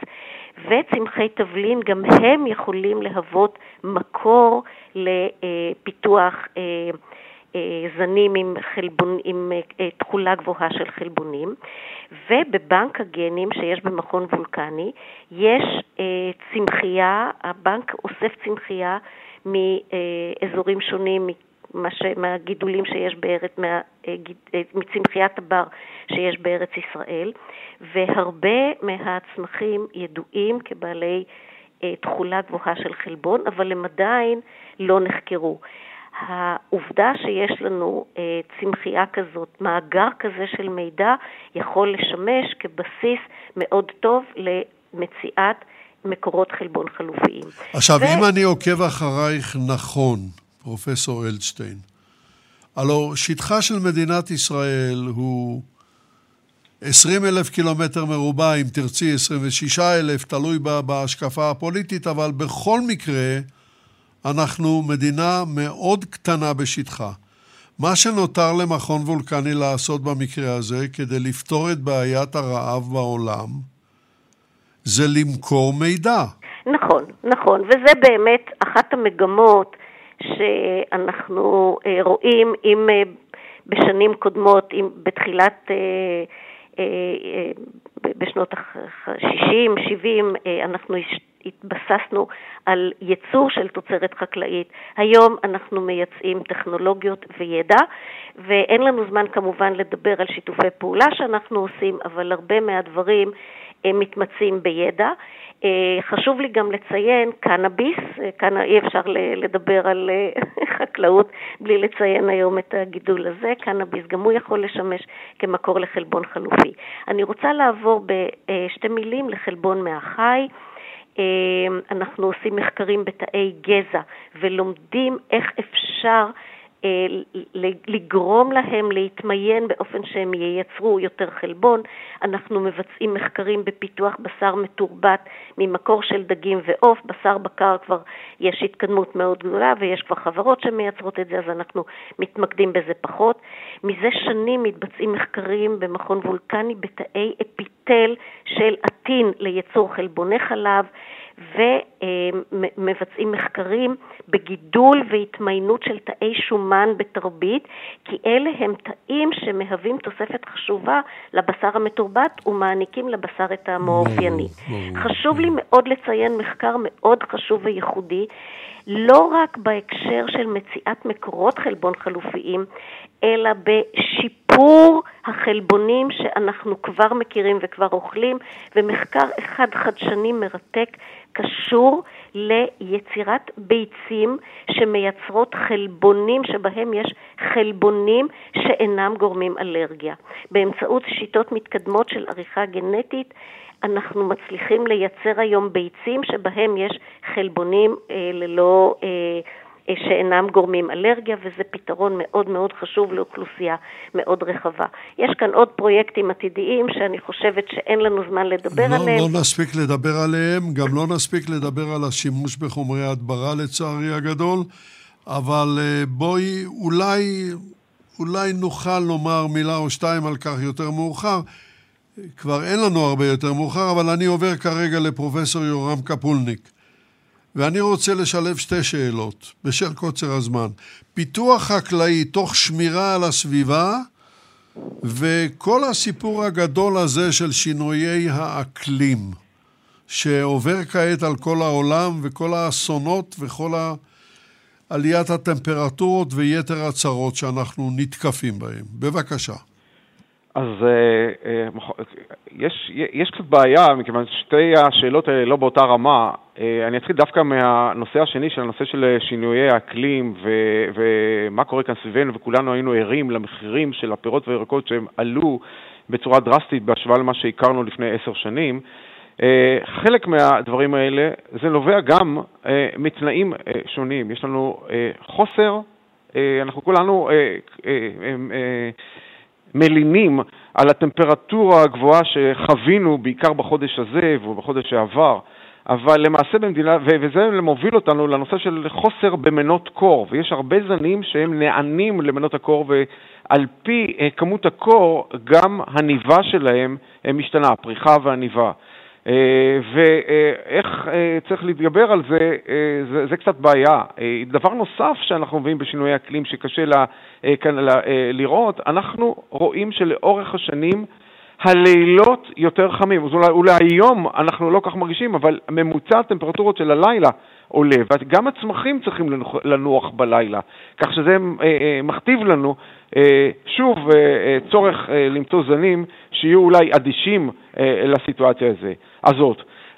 וצמחי תבלין גם הם יכולים להוות מקור לפיתוח אה, זנים עם, חלבון, עם אה, תכולה גבוהה של חלבונים, ובבנק הגנים שיש במכון וולקני יש צמחייה, הבנק אוסף צמחייה מאזורים שונים, מה מהגידולים שיש בארץ, מה, אה, אה, מצמחיית הבר שיש בארץ ישראל, והרבה מהצמחים ידועים כבעלי אה, תכולה גבוהה של חלבון, אבל הם עדיין לא נחקרו. העובדה שיש לנו צמחייה כזאת, מאגר כזה של מידע, יכול לשמש כבסיס מאוד טוב למציאת מקורות חלבון חלופיים. עכשיו, ו... אם אני עוקב אחרייך נכון, פרופסור אלדשטיין. הלו שטחה של מדינת ישראל הוא 20 אלף קילומטר מרובע, אם תרצי 26 אלף, תלוי בהשקפה הפוליטית, אבל בכל מקרה אנחנו מדינה מאוד קטנה בשטחה. מה שנותר למכון וולקני לעשות במקרה הזה כדי לפתור את בעיית הרעב בעולם זה למכור מידע. נכון, נכון, וזה באמת אחת המגמות שאנחנו אה, רואים אם אה, בשנים קודמות, אם בתחילת, אה, בשנות ה-60, 70, אנחנו התבססנו על ייצור של תוצרת חקלאית. היום אנחנו מייצאים טכנולוגיות וידע, ואין לנו זמן כמובן לדבר על שיתופי פעולה שאנחנו עושים, אבל הרבה מהדברים מתמצים בידע. אה, חשוב לי גם לציין קנאביס, אה, כאן אי אפשר לדבר על אה, חקלאות בלי לציין היום את הגידול הזה, קנאביס גם הוא יכול לשמש כמקור לחלבון חלופי. אני רוצה לעבור בשתי מילים לחלבון מהחי. אנחנו עושים מחקרים בתאי גזע ולומדים איך אפשר אה, לגרום להם להתמיין באופן שהם ייצרו יותר חלבון. אנחנו מבצעים מחקרים בפיתוח בשר מתורבת ממקור של דגים ועוף. בשר בקר כבר יש התקדמות מאוד גדולה ויש כבר חברות שמייצרות את זה, אז אנחנו מתמקדים בזה פחות. מזה שנים מתבצעים מחקרים במכון וולקני בתאי אפיטל של עטין לייצור חלבוני חלב. ומבצעים מחקרים בגידול והתמיינות של תאי שומן בתרבית, כי אלה הם תאים שמהווים תוספת חשובה לבשר המתורבת ומעניקים לבשר את טעמו האופייני. חשוב לי מאוד לציין מחקר מאוד חשוב וייחודי, לא רק בהקשר של מציאת מקורות חלבון חלופיים, אלא בשיפור החלבונים שאנחנו כבר מכירים וכבר אוכלים, ומחקר אחד חדשני מרתק קשור ליצירת ביצים שמייצרות חלבונים שבהם יש חלבונים שאינם גורמים אלרגיה. באמצעות שיטות מתקדמות של עריכה גנטית אנחנו מצליחים לייצר היום ביצים שבהם יש חלבונים אה, ללא... אה, אה, שאינם גורמים אלרגיה, וזה פתרון מאוד מאוד חשוב לאוכלוסייה מאוד רחבה. יש כאן עוד פרויקטים עתידיים שאני חושבת שאין לנו זמן לדבר לא, עליהם. לא נספיק לדבר עליהם, גם לא נספיק לדבר על השימוש בחומרי הדברה לצערי הגדול, אבל אה, בואי, אולי, אולי נוכל לומר מילה או שתיים על כך יותר מאוחר. כבר אין לנו הרבה יותר מאוחר, אבל אני עובר כרגע לפרופסור יורם קפולניק. ואני רוצה לשלב שתי שאלות, בשל קוצר הזמן. פיתוח חקלאי תוך שמירה על הסביבה, וכל הסיפור הגדול הזה של שינויי האקלים, שעובר כעת על כל העולם, וכל האסונות וכל עליית הטמפרטורות ויתר הצרות שאנחנו נתקפים בהם. בבקשה. אז uh, uh, יש, יש קצת בעיה, מכיוון ששתי השאלות האלה לא באותה רמה. Uh, אני אתחיל דווקא מהנושא השני, של הנושא של שינויי האקלים ו- ומה קורה כאן סביבנו, וכולנו היינו ערים למחירים של הפירות והירקות שהם עלו בצורה דרסטית בהשוואה למה שהכרנו לפני עשר שנים. חלק מהדברים האלה, זה נובע גם מתנאים שונים. יש לנו חוסר, אנחנו כולנו... מלינים על הטמפרטורה הגבוהה שחווינו בעיקר בחודש הזה ובחודש שעבר. אבל למעשה במדינה, וזה מוביל אותנו לנושא של חוסר במנות קור, ויש הרבה זנים שהם נענים למנות הקור, ועל פי אה, כמות הקור, גם הניבה שלהם אה, משתנה, הפריחה והניבה. אה, ואיך אה, צריך להתגבר על זה, אה, זה, זה קצת בעיה. דבר נוסף שאנחנו מביאים בשינויי אקלים שקשה לה, כאן לראות, אנחנו רואים שלאורך השנים הלילות יותר חמים. אז אולי, אולי היום אנחנו לא כך מרגישים, אבל ממוצע הטמפרטורות של הלילה עולה, וגם הצמחים צריכים לנוח בלילה, כך שזה מכתיב לנו שוב צורך למצוא זנים שיהיו אולי אדישים לסיטואציה הזאת.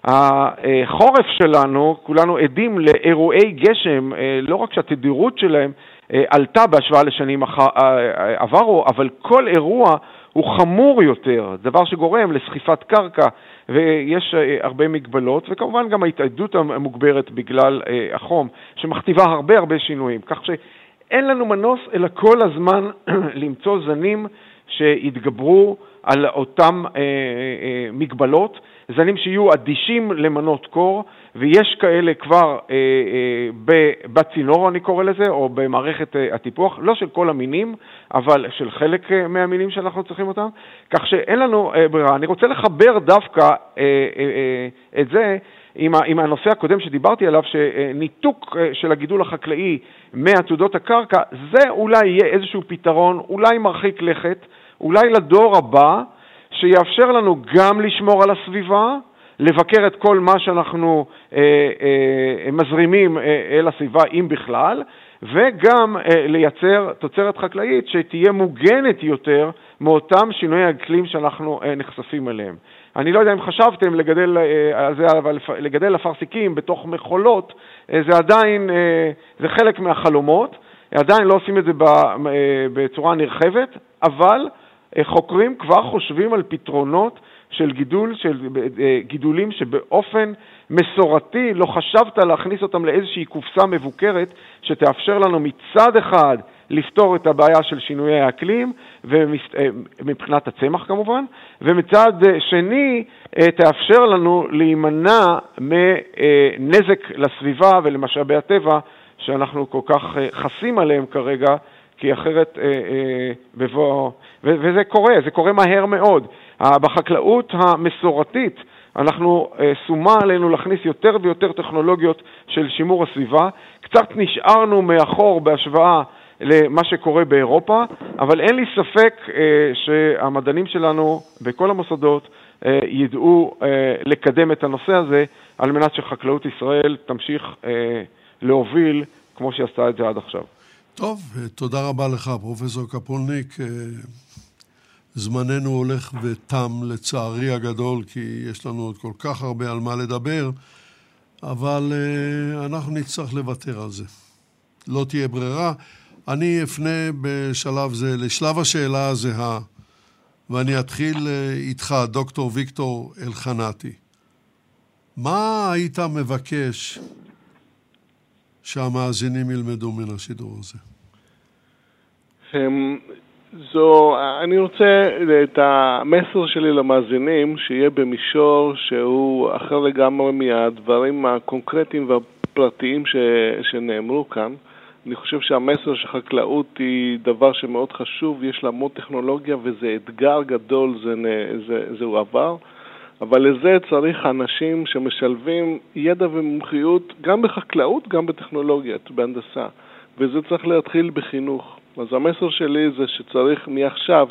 החורף שלנו, כולנו עדים לאירועי גשם, לא רק שהתדירות שלהם עלתה בהשוואה לשנים עברו, אבל כל אירוע הוא חמור יותר, דבר שגורם לסחיפת קרקע, ויש הרבה מגבלות, וכמובן גם ההתאיידות המוגברת בגלל החום, שמכתיבה הרבה הרבה שינויים. כך שאין לנו מנוס אלא כל הזמן למצוא זנים שיתגברו על אותן אה, אה, מגבלות, זנים שיהיו אדישים למנות קור, ויש כאלה כבר אה, אה, בצינור, אני קורא לזה, או במערכת אה, הטיפוח, לא של כל המינים, אבל של חלק אה, מהמינים שאנחנו צריכים אותם, כך שאין לנו אה, ברירה. אני רוצה לחבר דווקא אה, אה, אה, את זה עם, עם הנושא הקודם שדיברתי עליו, שניתוק אה, של הגידול החקלאי מעתודות הקרקע, זה אולי יהיה איזשהו פתרון, אולי מרחיק לכת, אולי לדור הבא, שיאפשר לנו גם לשמור על הסביבה, לבקר את כל מה שאנחנו אה, אה, מזרימים אה, אל הסביבה, אם בכלל, וגם אה, לייצר תוצרת חקלאית שתהיה מוגנת יותר מאותם שינויי אקלים שאנחנו אה, נחשפים אליהם. אני לא יודע אם חשבתם לגדל אה, זה, אבל לגדל אפרסיקים בתוך מכולות, אה, זה עדיין, אה, זה חלק מהחלומות, עדיין לא עושים את זה בצורה נרחבת, אבל חוקרים כבר חושבים על פתרונות של גידול, של גידולים שבאופן מסורתי לא חשבת להכניס אותם לאיזושהי קופסה מבוקרת שתאפשר לנו מצד אחד לפתור את הבעיה של שינויי האקלים, מבחינת הצמח כמובן, ומצד שני תאפשר לנו להימנע מנזק לסביבה ולמשאבי הטבע שאנחנו כל כך חסים עליהם כרגע, כי אחרת בבוא... וזה קורה, זה קורה מהר מאוד. בחקלאות המסורתית אנחנו, אה, שומה עלינו להכניס יותר ויותר טכנולוגיות של שימור הסביבה. קצת נשארנו מאחור בהשוואה למה שקורה באירופה, אבל אין לי ספק אה, שהמדענים שלנו בכל המוסדות אה, ידעו אה, לקדם את הנושא הזה על מנת שחקלאות ישראל תמשיך אה, להוביל כמו שהיא עשתה את זה עד עכשיו. טוב, תודה רבה לך, פרופסור קפולניק. זמננו הולך ותם, לצערי הגדול, כי יש לנו עוד כל כך הרבה על מה לדבר, אבל אנחנו נצטרך לוותר על זה. לא תהיה ברירה. אני אפנה בשלב זה לשלב השאלה הזהה, ואני אתחיל איתך, דוקטור ויקטור אלחנתי. מה היית מבקש שהמאזינים ילמדו מן השידור הזה? אמ, זו, אני רוצה את המסר שלי למאזינים שיהיה במישור שהוא אחר לגמרי מהדברים הקונקרטיים והפרטיים ש, שנאמרו כאן. אני חושב שהמסר שחקלאות היא דבר שמאוד חשוב, יש לה המון טכנולוגיה וזה אתגר גדול, זה, זה, זהו עבר. אבל לזה צריך אנשים שמשלבים ידע ומומחיות גם בחקלאות, גם בטכנולוגיה, בהנדסה, וזה צריך להתחיל בחינוך. אז המסר שלי זה שצריך מעכשיו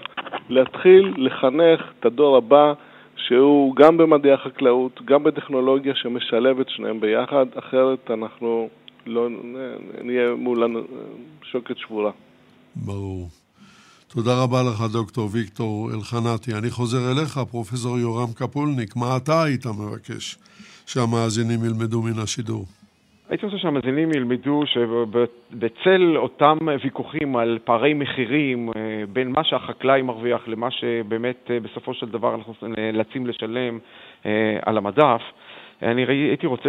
להתחיל לחנך את הדור הבא שהוא גם במדעי החקלאות, גם בטכנולוגיה שמשלב את שניהם ביחד, אחרת אנחנו לא נהיה מול שוקת שבורה. ברור. תודה רבה לך, דוקטור ויקטור אלחנתי. אני חוזר אליך, פרופסור יורם קפולניק. מה אתה היית מבקש שהמאזינים ילמדו מן השידור? הייתי רוצה שהמאזינים ילמדו שבצל אותם ויכוחים על פערי מחירים אה, בין מה שהחקלאי מרוויח למה שבאמת אה, בסופו של דבר אנחנו נאלצים לשלם אה, על המדף, אני הייתי רוצה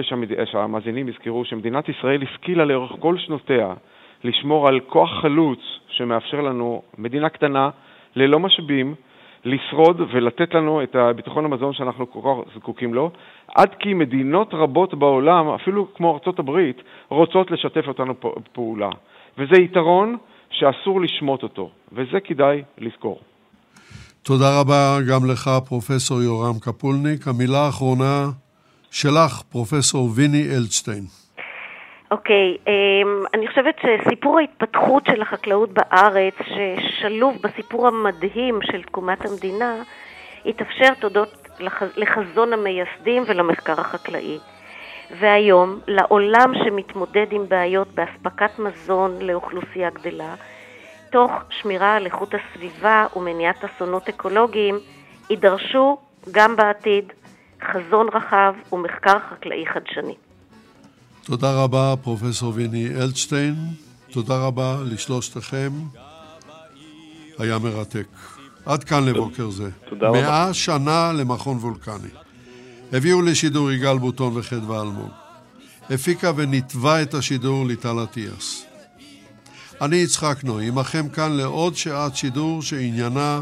שהמאזינים יזכרו שמדינת ישראל השכילה לאורך כל שנותיה לשמור על כוח חלוץ שמאפשר לנו, מדינה קטנה, ללא משאבים, לשרוד ולתת לנו את הביטחון המזון שאנחנו כל כך זקוקים לו, עד כי מדינות רבות בעולם, אפילו כמו ארצות הברית, רוצות לשתף אותנו פעולה. וזה יתרון שאסור לשמוט אותו, וזה כדאי לזכור. תודה רבה גם לך, פרופסור יורם קפולניק. המילה האחרונה שלך, פרופסור ויני אלדשטיין. אוקיי, okay, אמ, um, אני חושבת שסיפור ההתפתחות של החקלאות בארץ, ששלוב בסיפור המדהים של תקומת המדינה, התאפשר תודות לח... לחזון המייסדים ולמחקר החקלאי. והיום, לעולם שמתמודד עם בעיות באספקת מזון לאוכלוסייה גדלה, תוך שמירה על איכות הסביבה ומניעת אסונות אקולוגיים, יידרשו גם בעתיד חזון רחב ומחקר חקלאי חדשני. תודה רבה, פרופסור ויני אלדשטיין. תודה רבה לשלושתכם. היה מרתק. עד כאן לבוקר זה. תודה רבה. מאה שנה למכון וולקני. הביאו לשידור יגאל בוטון וחדווה אלמוג. הפיקה וניתבה את השידור ליטל אטיאס. אני יצחק נוי, עמכם כאן לעוד שעת שידור שעניינה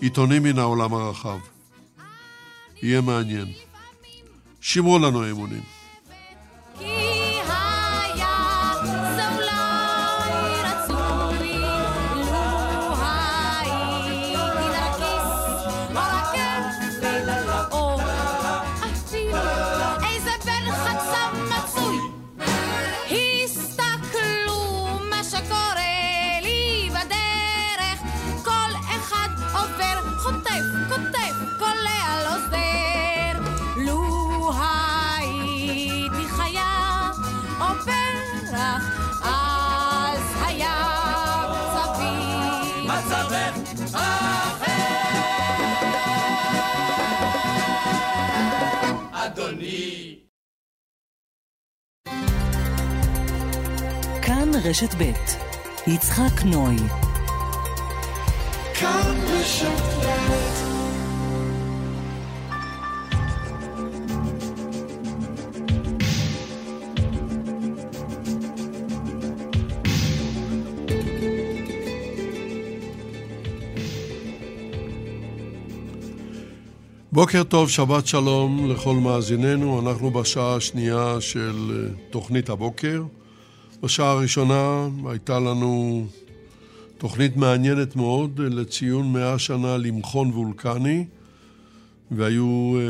עיתונים מן העולם הרחב. יהיה מעניין. שמרו לנו אמונים. רשת ב' יצחק נוי בוקר טוב, שבת שלום לכל מאזיננו. אנחנו בשעה השנייה של אה, תוכנית הבוקר. בשעה הראשונה הייתה לנו תוכנית מעניינת מאוד לציון מאה שנה למכון וולקני, והיו אה,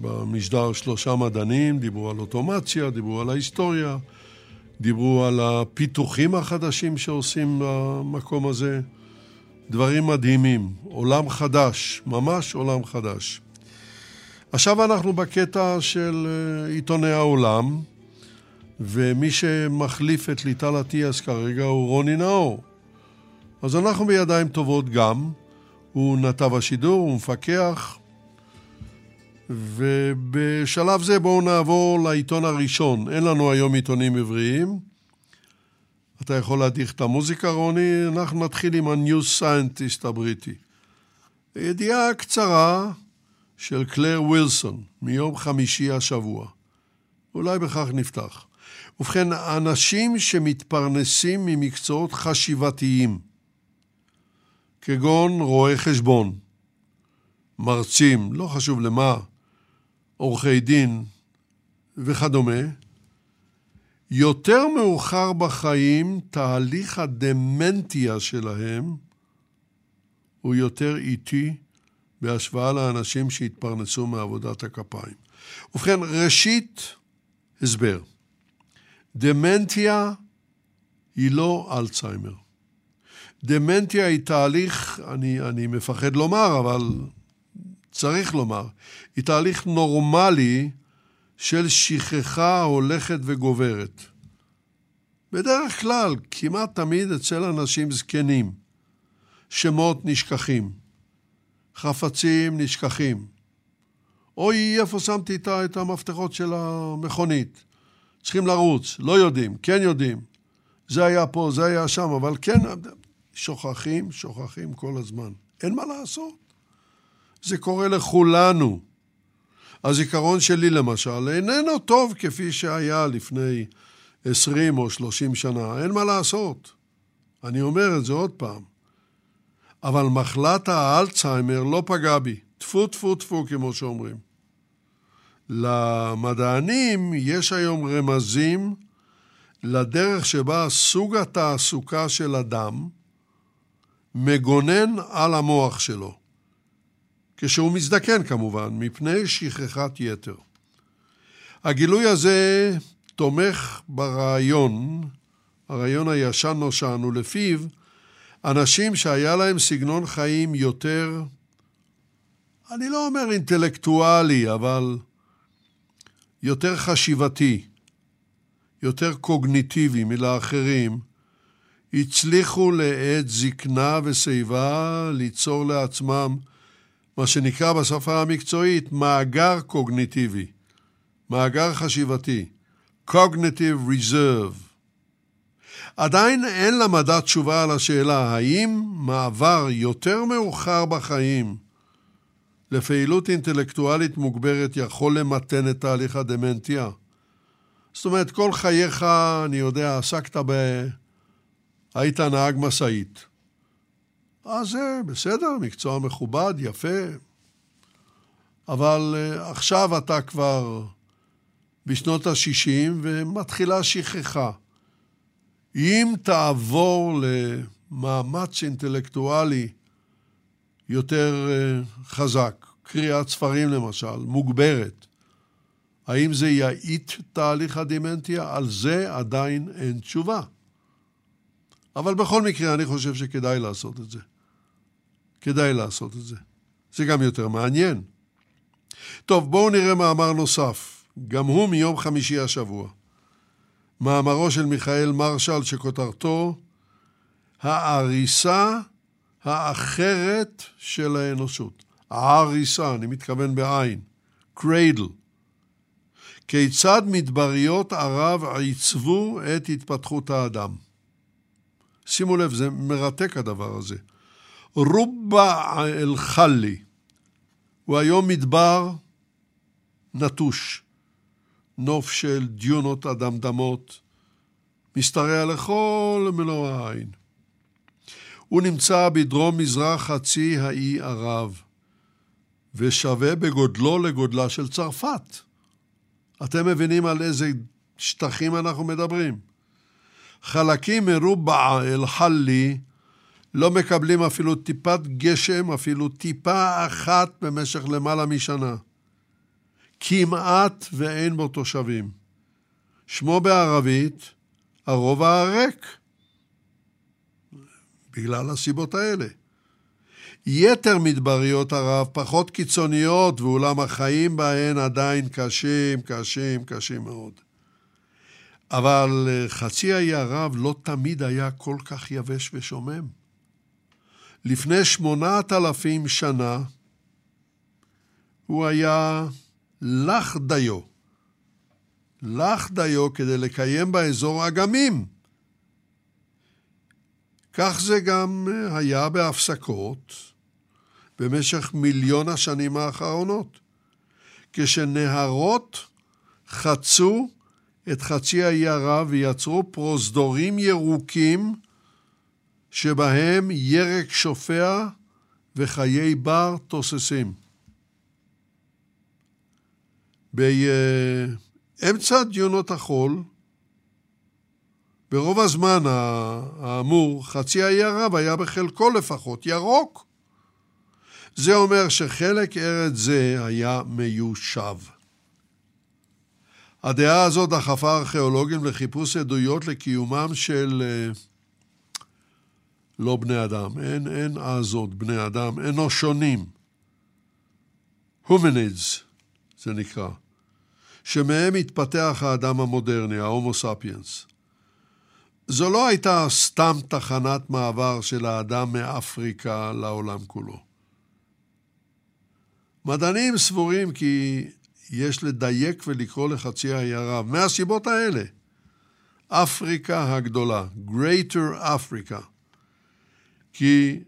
במשדר שלושה מדענים, דיברו על אוטומציה, דיברו על ההיסטוריה, דיברו על הפיתוחים החדשים שעושים במקום הזה. דברים מדהימים, עולם חדש, ממש עולם חדש. עכשיו אנחנו בקטע של אה, עיתוני העולם, ומי שמחליף את ליטל אטיאס כרגע הוא רוני נאור. אז אנחנו בידיים טובות גם. הוא נתב השידור, הוא מפקח, ובשלב זה בואו נעבור לעיתון הראשון. אין לנו היום עיתונים עבריים. אתה יכול להדיח את המוזיקה, רוני? אנחנו נתחיל עם ה-New Scientist הבריטי. ידיעה קצרה של קלר ווילסון, מיום חמישי השבוע. אולי בכך נפתח. ובכן, אנשים שמתפרנסים ממקצועות חשיבתיים, כגון רואי חשבון, מרצים, לא חשוב למה, עורכי דין וכדומה, יותר מאוחר בחיים תהליך הדמנטיה שלהם הוא יותר איטי בהשוואה לאנשים שהתפרנסו מעבודת הכפיים. ובכן, ראשית, הסבר. דמנטיה היא לא אלצהיימר. דמנטיה היא תהליך, אני, אני מפחד לומר, אבל צריך לומר, היא תהליך נורמלי של שכחה הולכת וגוברת. בדרך כלל, כמעט תמיד אצל אנשים זקנים. שמות נשכחים, חפצים נשכחים. אוי, איפה שמתי את המפתחות של המכונית? צריכים לרוץ, לא יודעים, כן יודעים. זה היה פה, זה היה שם, אבל כן, שוכחים, שוכחים כל הזמן. אין מה לעשות. זה קורה לכולנו. הזיכרון שלי למשל איננו טוב כפי שהיה לפני 20 או 30 שנה, אין מה לעשות. אני אומר את זה עוד פעם. אבל מחלת האלצהיימר לא פגע בי. טפו טפו טפו, כמו שאומרים. למדענים יש היום רמזים לדרך שבה סוג התעסוקה של אדם מגונן על המוח שלו. כשהוא מזדקן כמובן, מפני שכחת יתר. הגילוי הזה תומך ברעיון, הרעיון הישן נושן, ולפיו אנשים שהיה להם סגנון חיים יותר, אני לא אומר אינטלקטואלי, אבל יותר חשיבתי, יותר קוגניטיבי מלאחרים, הצליחו לעת זקנה ושיבה ליצור לעצמם מה שנקרא בשפה המקצועית מאגר קוגניטיבי, מאגר חשיבתי, Cognitive Reserve. עדיין אין למדע תשובה על השאלה האם מעבר יותר מאוחר בחיים לפעילות אינטלקטואלית מוגברת יכול למתן את תהליך הדמנטיה. זאת אומרת, כל חייך, אני יודע, עסקת ב... היית נהג משאית. אז זה בסדר, מקצוע מכובד, יפה, אבל uh, עכשיו אתה כבר בשנות ה-60 ומתחילה שכחה. אם תעבור למאמץ אינטלקטואלי יותר uh, חזק, קריאת ספרים למשל, מוגברת, האם זה יאיט תהליך הדמנטיה? על זה עדיין אין תשובה. אבל בכל מקרה, אני חושב שכדאי לעשות את זה. כדאי לעשות את זה. זה גם יותר מעניין. טוב, בואו נראה מאמר נוסף, גם הוא מיום חמישי השבוע. מאמרו של מיכאל מרשל שכותרתו העריסה האחרת של האנושות. העריסה, אני מתכוון בעין, קריידל. כיצד מדבריות ערב עיצבו את התפתחות האדם. שימו לב, זה מרתק הדבר הזה. רובה אל-חלי הוא היום מדבר נטוש, נוף של דיונות אדמדמות, משתרע לכל מלוא העין. הוא נמצא בדרום-מזרח חצי האי ערב, ושווה בגודלו לגודלה של צרפת. אתם מבינים על איזה שטחים אנחנו מדברים? חלקים מרובע אל-חלי לא מקבלים אפילו טיפת גשם, אפילו טיפה אחת במשך למעלה משנה. כמעט ואין בו תושבים. שמו בערבית הרובע הריק, בגלל הסיבות האלה. יתר מדבריות ערב פחות קיצוניות, ואולם החיים בהן עדיין קשים, קשים, קשים מאוד. אבל אה, חצי האי ערב לא תמיד היה כל כך יבש ושומם. לפני שמונת אלפים שנה הוא היה לך דיו. לך דיו כדי לקיים באזור אגמים. כך זה גם היה בהפסקות במשך מיליון השנים האחרונות. כשנהרות חצו את חצי האי ערב ויצרו פרוזדורים ירוקים שבהם ירק שופע וחיי בר תוססים. באמצע דיונות החול, ברוב הזמן האמור, חצי האי ערב היה בחלקו לפחות ירוק. זה אומר שחלק ארץ זה היה מיושב. הדעה הזאת דחפה ארכיאולוגים לחיפוש עדויות לקיומם של אה, לא בני אדם, אין, אין אז עוד בני אדם, אנושונים. הומנידס, זה נקרא, שמהם התפתח האדם המודרני, ההומו ספיאנס. זו לא הייתה סתם תחנת מעבר של האדם מאפריקה לעולם כולו. מדענים סבורים כי יש לדייק ולקרוא לחצי האי ערב, מהסיבות האלה. אפריקה הגדולה, Greater Africa, כי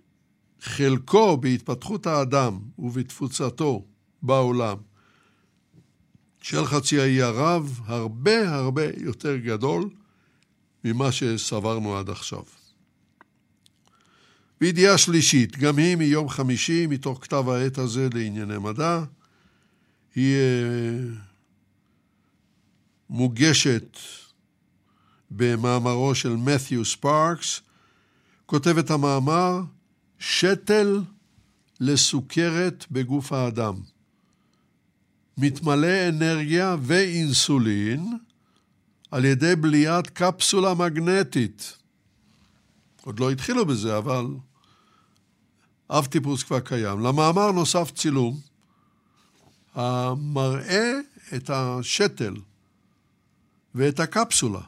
חלקו בהתפתחות האדם ובתפוצתו בעולם של חצי האי ערב הרבה הרבה יותר גדול ממה שסברנו עד עכשיו. וידיעה שלישית, גם היא מיום חמישי, מתוך כתב העת הזה לענייני מדע, היא אה, מוגשת במאמרו של מת'יו ספארקס, כותב את המאמר שתל לסוכרת בגוף האדם. מתמלא אנרגיה ואינסולין על ידי בליית קפסולה מגנטית. עוד לא התחילו בזה, אבל אב טיפוס כבר קיים. למאמר נוסף צילום המראה את השתל ואת הקפסולה.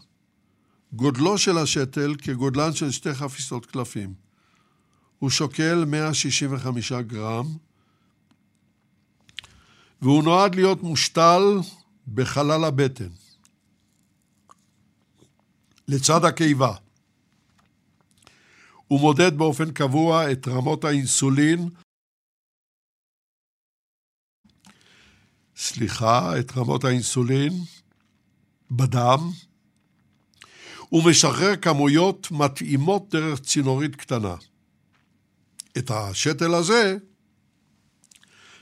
גודלו של השתל כגודלן של שתי חפיסות קלפים. הוא שוקל 165 גרם, והוא נועד להיות מושתל בחלל הבטן, לצד הקיבה. הוא מודד באופן קבוע את רמות האינסולין, סליחה, את רמות האינסולין בדם, ומשחרר כמויות מתאימות דרך צינורית קטנה. את השתל הזה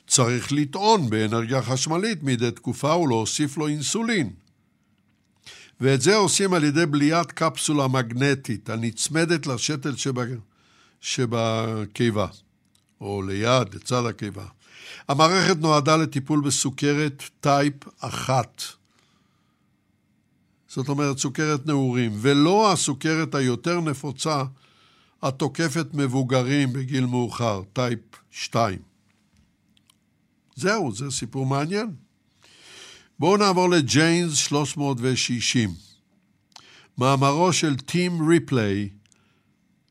צריך לטעון באנרגיה חשמלית מדי תקופה ולהוסיף לו אינסולין. ואת זה עושים על ידי בליעת קפסולה מגנטית הנצמדת לשתל שבה, שבקיבה, או ליד, לצד הקיבה. המערכת נועדה לטיפול בסוכרת type 1. זאת אומרת סוכרת נעורים, ולא הסוכרת היותר נפוצה התוקפת מבוגרים בגיל מאוחר, type 2. זהו, זה סיפור מעניין. בואו נעבור ל Jane's 360. מאמרו של טים ריפליי,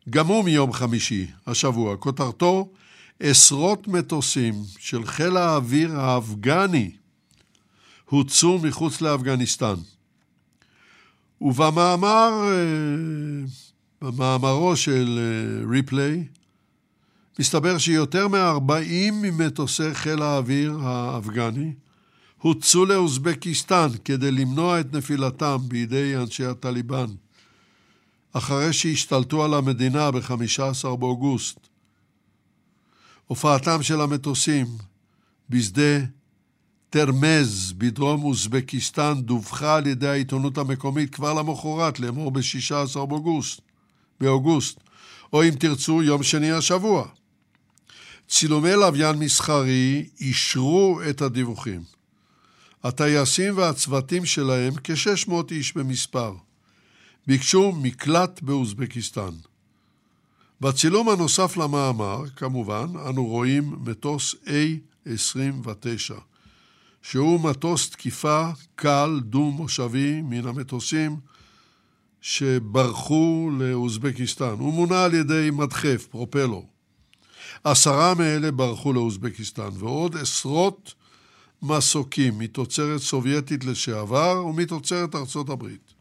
גם הוא מיום חמישי, השבוע, כותרתו עשרות מטוסים של חיל האוויר האפגני הוצאו מחוץ לאפגניסטן. ובמאמר, אה, במאמרו של אה, ריפליי, מסתבר שיותר מ-40 ממטוסי חיל האוויר האפגני הוצאו לאוזבקיסטן כדי למנוע את נפילתם בידי אנשי הטליבן, אחרי שהשתלטו על המדינה ב-15 באוגוסט. הופעתם של המטוסים בשדה תרמז בדרום אוזבקיסטן דווחה על ידי העיתונות המקומית כבר למחרת, לאמור ב-16 באוגוסט. באוגוסט. או אם תרצו, יום שני השבוע. צילומי לוויין מסחרי אישרו את הדיווחים. הטייסים והצוותים שלהם, כ-600 איש במספר, ביקשו מקלט באוזבקיסטן. בצילום הנוסף למאמר, כמובן, אנו רואים מטוס A-29, שהוא מטוס תקיפה קל דו-מושבי מן המטוסים שברחו לאוזבקיסטן. הוא מונע על ידי מדחף, פרופלור. עשרה מאלה ברחו לאוזבקיסטן, ועוד עשרות מסוקים מתוצרת סובייטית לשעבר ומתוצרת ארצות הברית.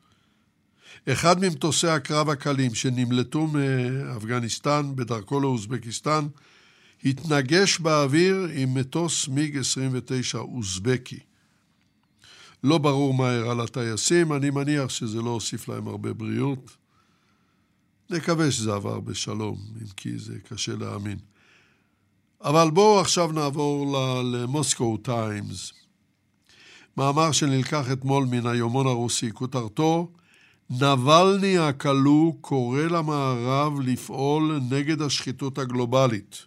אחד ממטוסי הקרב הקלים שנמלטו מאפגניסטן בדרכו לאוזבקיסטן התנגש באוויר עם מטוס מיג 29 אוזבקי. לא ברור מה אירע לטייסים, אני מניח שזה לא הוסיף להם הרבה בריאות. נקווה שזה עבר בשלום, אם כי זה קשה להאמין. אבל בואו עכשיו נעבור למוסקו טיימס. מאמר שנלקח אתמול מן היומון הרוסי, כותרתו נבלני הכלוא קורא למערב לפעול נגד השחיתות הגלובלית.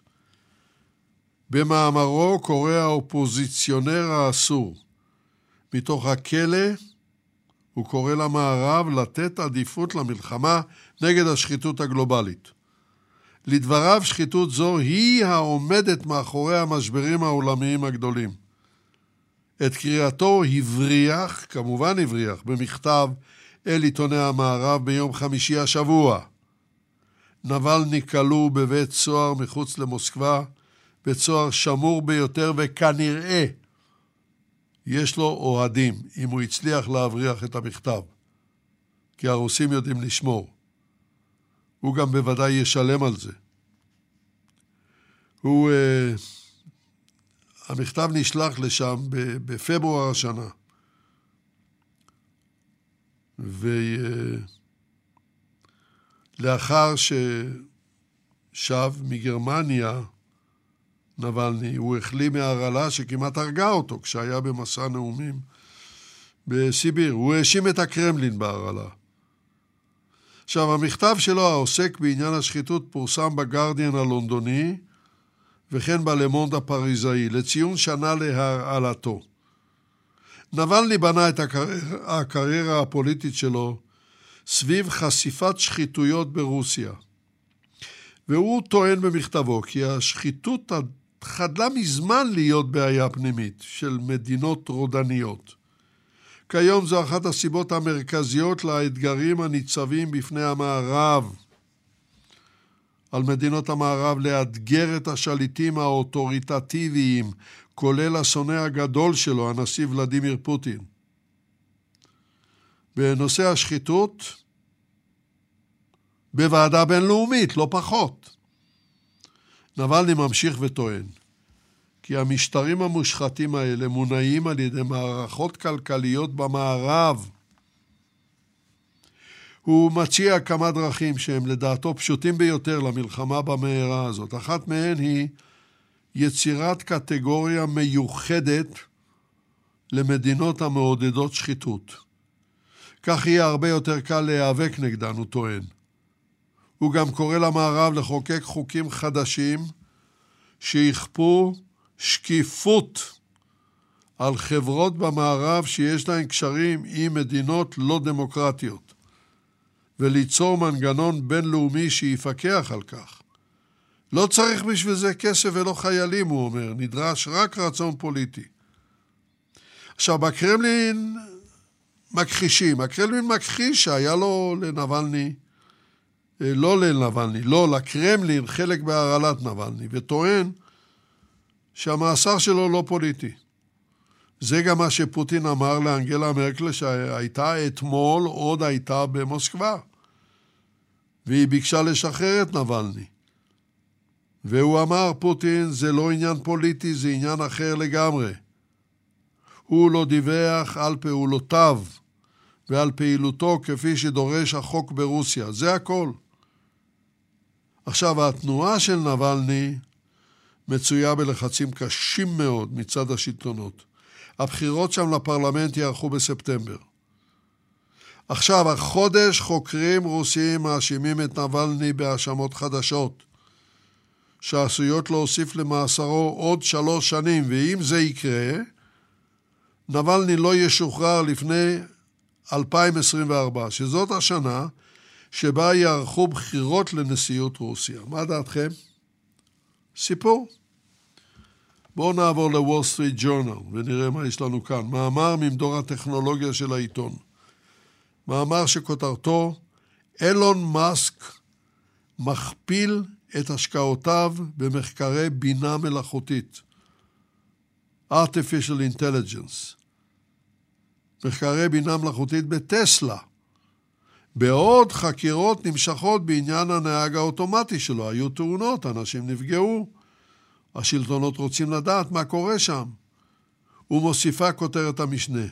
במאמרו קורא האופוזיציונר האסור, מתוך הכלא הוא קורא למערב לתת עדיפות למלחמה נגד השחיתות הגלובלית. לדבריו, שחיתות זו היא העומדת מאחורי המשברים העולמיים הגדולים. את קריאתו הבריח, כמובן הבריח, במכתב אל עיתוני המערב ביום חמישי השבוע. נבלני כלוא בבית סוהר מחוץ למוסקבה, בית סוהר שמור ביותר וכנראה יש לו אוהדים אם הוא הצליח להבריח את המכתב, כי הרוסים יודעים לשמור. הוא גם בוודאי ישלם על זה. הוא... Uh, המכתב נשלח לשם בפברואר השנה. ולאחר ששב מגרמניה, נבלני, הוא החלים מהרעלה שכמעט הרגה אותו כשהיה במסע נאומים בסיביר. הוא האשים את הקרמלין בהרעלה. עכשיו, המכתב שלו העוסק בעניין השחיתות פורסם בגרדיאן הלונדוני וכן בלמונד הפריזאי לציון שנה להרעלתו. נבלני בנה את הקריירה, הקריירה הפוליטית שלו סביב חשיפת שחיתויות ברוסיה. והוא טוען במכתבו כי השחיתות חדלה מזמן להיות בעיה פנימית של מדינות רודניות. כיום זו אחת הסיבות המרכזיות לאתגרים הניצבים בפני המערב. על מדינות המערב לאתגר את השליטים האוטוריטטיביים, כולל השונא הגדול שלו, הנשיא ולדימיר פוטין. בנושא השחיתות, בוועדה בינלאומית, לא פחות. נבלני ממשיך וטוען כי המשטרים המושחתים האלה מונעים על ידי מערכות כלכליות במערב. הוא מציע כמה דרכים שהם לדעתו פשוטים ביותר למלחמה במהרה הזאת. אחת מהן היא יצירת קטגוריה מיוחדת למדינות המעודדות שחיתות. כך יהיה הרבה יותר קל להיאבק נגדן, הוא טוען. הוא גם קורא למערב לחוקק חוקים חדשים שיכפו שקיפות על חברות במערב שיש להן קשרים עם מדינות לא דמוקרטיות, וליצור מנגנון בינלאומי שיפקח על כך. לא צריך בשביל זה כסף ולא חיילים, הוא אומר, נדרש רק רצון פוליטי. עכשיו, בקרמלין מכחישים. הקרמלין מכחיש שהיה לו לנבלני, אה, לא לנבלני, לא, לקרמלין חלק בהרעלת נבלני, וטוען שהמאסר שלו לא פוליטי. זה גם מה שפוטין אמר לאנגלה מרקל שהייתה אתמול, עוד הייתה במוסקבה. והיא ביקשה לשחרר את נבלני. והוא אמר, פוטין, זה לא עניין פוליטי, זה עניין אחר לגמרי. הוא לא דיווח על פעולותיו ועל פעילותו כפי שדורש החוק ברוסיה. זה הכל. עכשיו, התנועה של נבלני מצויה בלחצים קשים מאוד מצד השלטונות. הבחירות שם לפרלמנט יערכו בספטמבר. עכשיו, החודש חוקרים רוסים מאשימים את נבלני בהאשמות חדשות, שעשויות להוסיף למאסרו עוד שלוש שנים, ואם זה יקרה, נבלני לא ישוחרר לפני 2024, שזאת השנה שבה יערכו בחירות לנשיאות רוסיה. מה דעתכם? סיפור. בואו נעבור לוול סטריט ג'ורנל ונראה מה יש לנו כאן. מאמר ממדור הטכנולוגיה של העיתון. מאמר שכותרתו אילון מאסק מכפיל את השקעותיו במחקרי בינה מלאכותית. artificial intelligence. מחקרי בינה מלאכותית בטסלה. בעוד חקירות נמשכות בעניין הנהג האוטומטי שלו. היו תאונות, אנשים נפגעו. השלטונות רוצים לדעת מה קורה שם. ומוסיפה כותרת המשנה.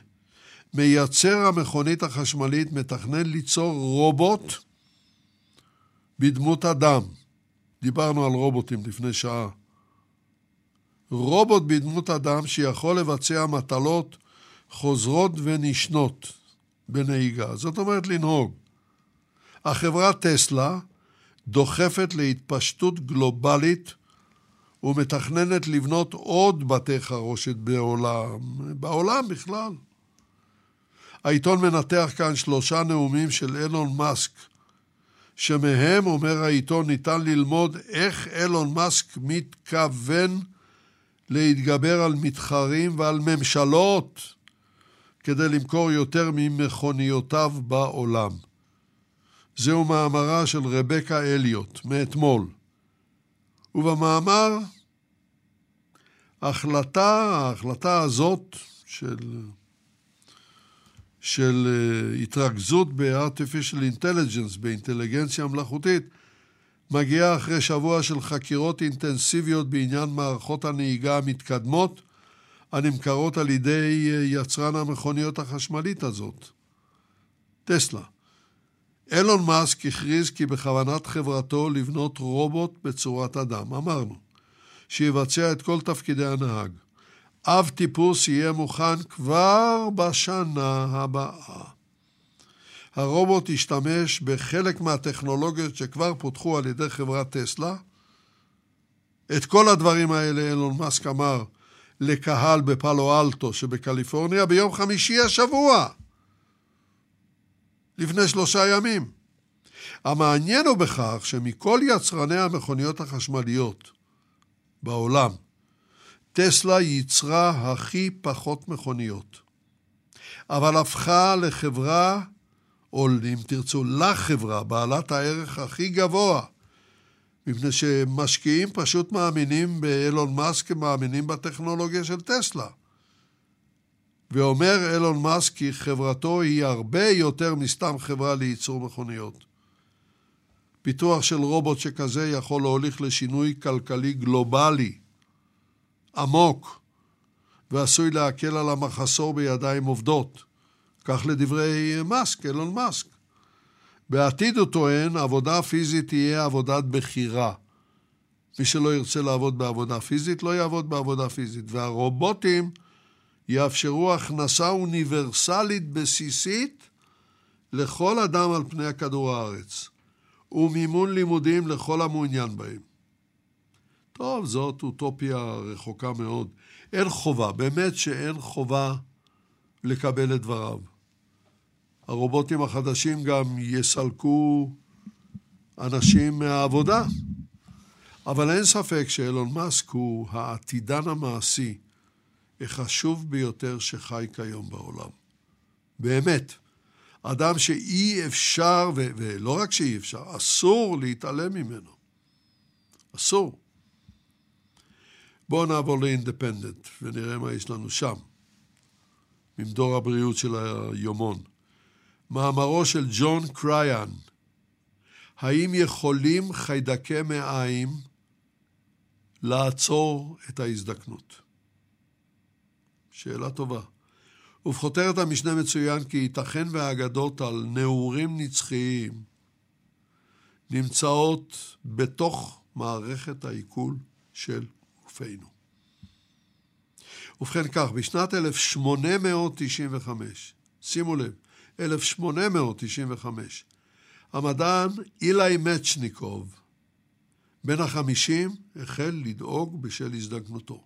מייצר המכונית החשמלית מתכנן ליצור רובוט בדמות אדם. דיברנו על רובוטים לפני שעה. רובוט בדמות אדם שיכול לבצע מטלות חוזרות ונשנות בנהיגה. זאת אומרת לנהוג. החברה טסלה דוחפת להתפשטות גלובלית ומתכננת לבנות עוד בתי חרושת בעולם, בעולם בכלל. העיתון מנתח כאן שלושה נאומים של אילון מאסק, שמהם, אומר העיתון, ניתן ללמוד איך אילון מאסק מתכוון להתגבר על מתחרים ועל ממשלות כדי למכור יותר ממכוניותיו בעולם. זהו מאמרה של רבקה אליוט מאתמול. ובמאמר, ההחלטה, ההחלטה הזאת של, של אה, התרכזות ב-artificial intelligence, באינטליגנציה מלאכותית, מגיעה אחרי שבוע של חקירות אינטנסיביות בעניין מערכות הנהיגה המתקדמות הנמכרות על ידי אה, יצרן המכוניות החשמלית הזאת, טסלה. אילון מאסק הכריז כי בכוונת חברתו לבנות רובוט בצורת אדם, אמרנו, שיבצע את כל תפקידי הנהג. אב טיפוס יהיה מוכן כבר בשנה הבאה. הרובוט ישתמש בחלק מהטכנולוגיות שכבר פותחו על ידי חברת טסלה. את כל הדברים האלה אילון מאסק אמר לקהל בפאלו אלטו שבקליפורניה ביום חמישי השבוע. לפני שלושה ימים. המעניין הוא בכך שמכל יצרני המכוניות החשמליות בעולם, טסלה ייצרה הכי פחות מכוניות. אבל הפכה לחברה, או אם תרצו, לחברה בעלת הערך הכי גבוה, מפני שמשקיעים פשוט מאמינים באילון מאסק, מאמינים בטכנולוגיה של טסלה. ואומר אילון מאסק כי חברתו היא הרבה יותר מסתם חברה לייצור מכוניות. פיתוח של רובוט שכזה יכול להוליך לשינוי כלכלי גלובלי עמוק ועשוי להקל על המחסור בידיים עובדות. כך לדברי מאסק, אילון מאסק. בעתיד הוא טוען, עבודה פיזית תהיה עבודת בחירה. מי שלא ירצה לעבוד בעבודה פיזית, לא יעבוד בעבודה פיזית. והרובוטים יאפשרו הכנסה אוניברסלית בסיסית לכל אדם על פני כדור הארץ, ומימון לימודים לכל המעוניין בהם. טוב, זאת אוטופיה רחוקה מאוד. אין חובה, באמת שאין חובה לקבל את דבריו. הרובוטים החדשים גם יסלקו אנשים מהעבודה. אבל אין ספק שאילון מאסק הוא העתידן המעשי החשוב ביותר שחי כיום בעולם. באמת. אדם שאי אפשר, ו- ולא רק שאי אפשר, אסור להתעלם ממנו. אסור. בואו נעבור לאינדפנדנט ונראה מה יש לנו שם, ממדור הבריאות של היומון. מאמרו של ג'ון קריאן, האם יכולים חיידקי מעיים לעצור את ההזדקנות? שאלה טובה. ובכותרת המשנה מצוין כי ייתכן והאגדות על נעורים נצחיים נמצאות בתוך מערכת העיכול של גופנו. ובכן כך, בשנת 1895, שימו לב, 1895. המדען אילי מצ'ניקוב, בן החמישים, החל לדאוג בשל הזדקנותו.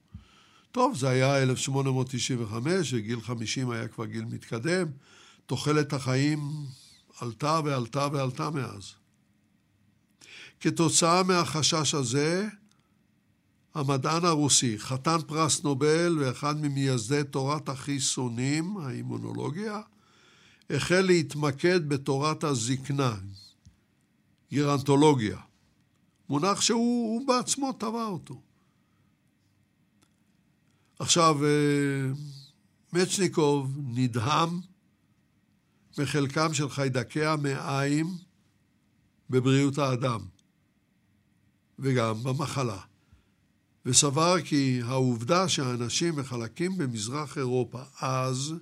טוב, זה היה 1895, וגיל 50 היה כבר גיל מתקדם. תוחלת החיים עלתה ועלתה ועלתה מאז. כתוצאה מהחשש הזה, המדען הרוסי, חתן פרס נובל ואחד ממייסדי תורת החיסונים, האימונולוגיה, החל להתמקד בתורת הזקנה, גירנטולוגיה, מונח שהוא בעצמו טבע אותו. עכשיו, אה, מצ'ניקוב נדהם מחלקם של חיידקי המעיים בבריאות האדם וגם במחלה, וסבר כי העובדה שהאנשים וחלקים במזרח אירופה אז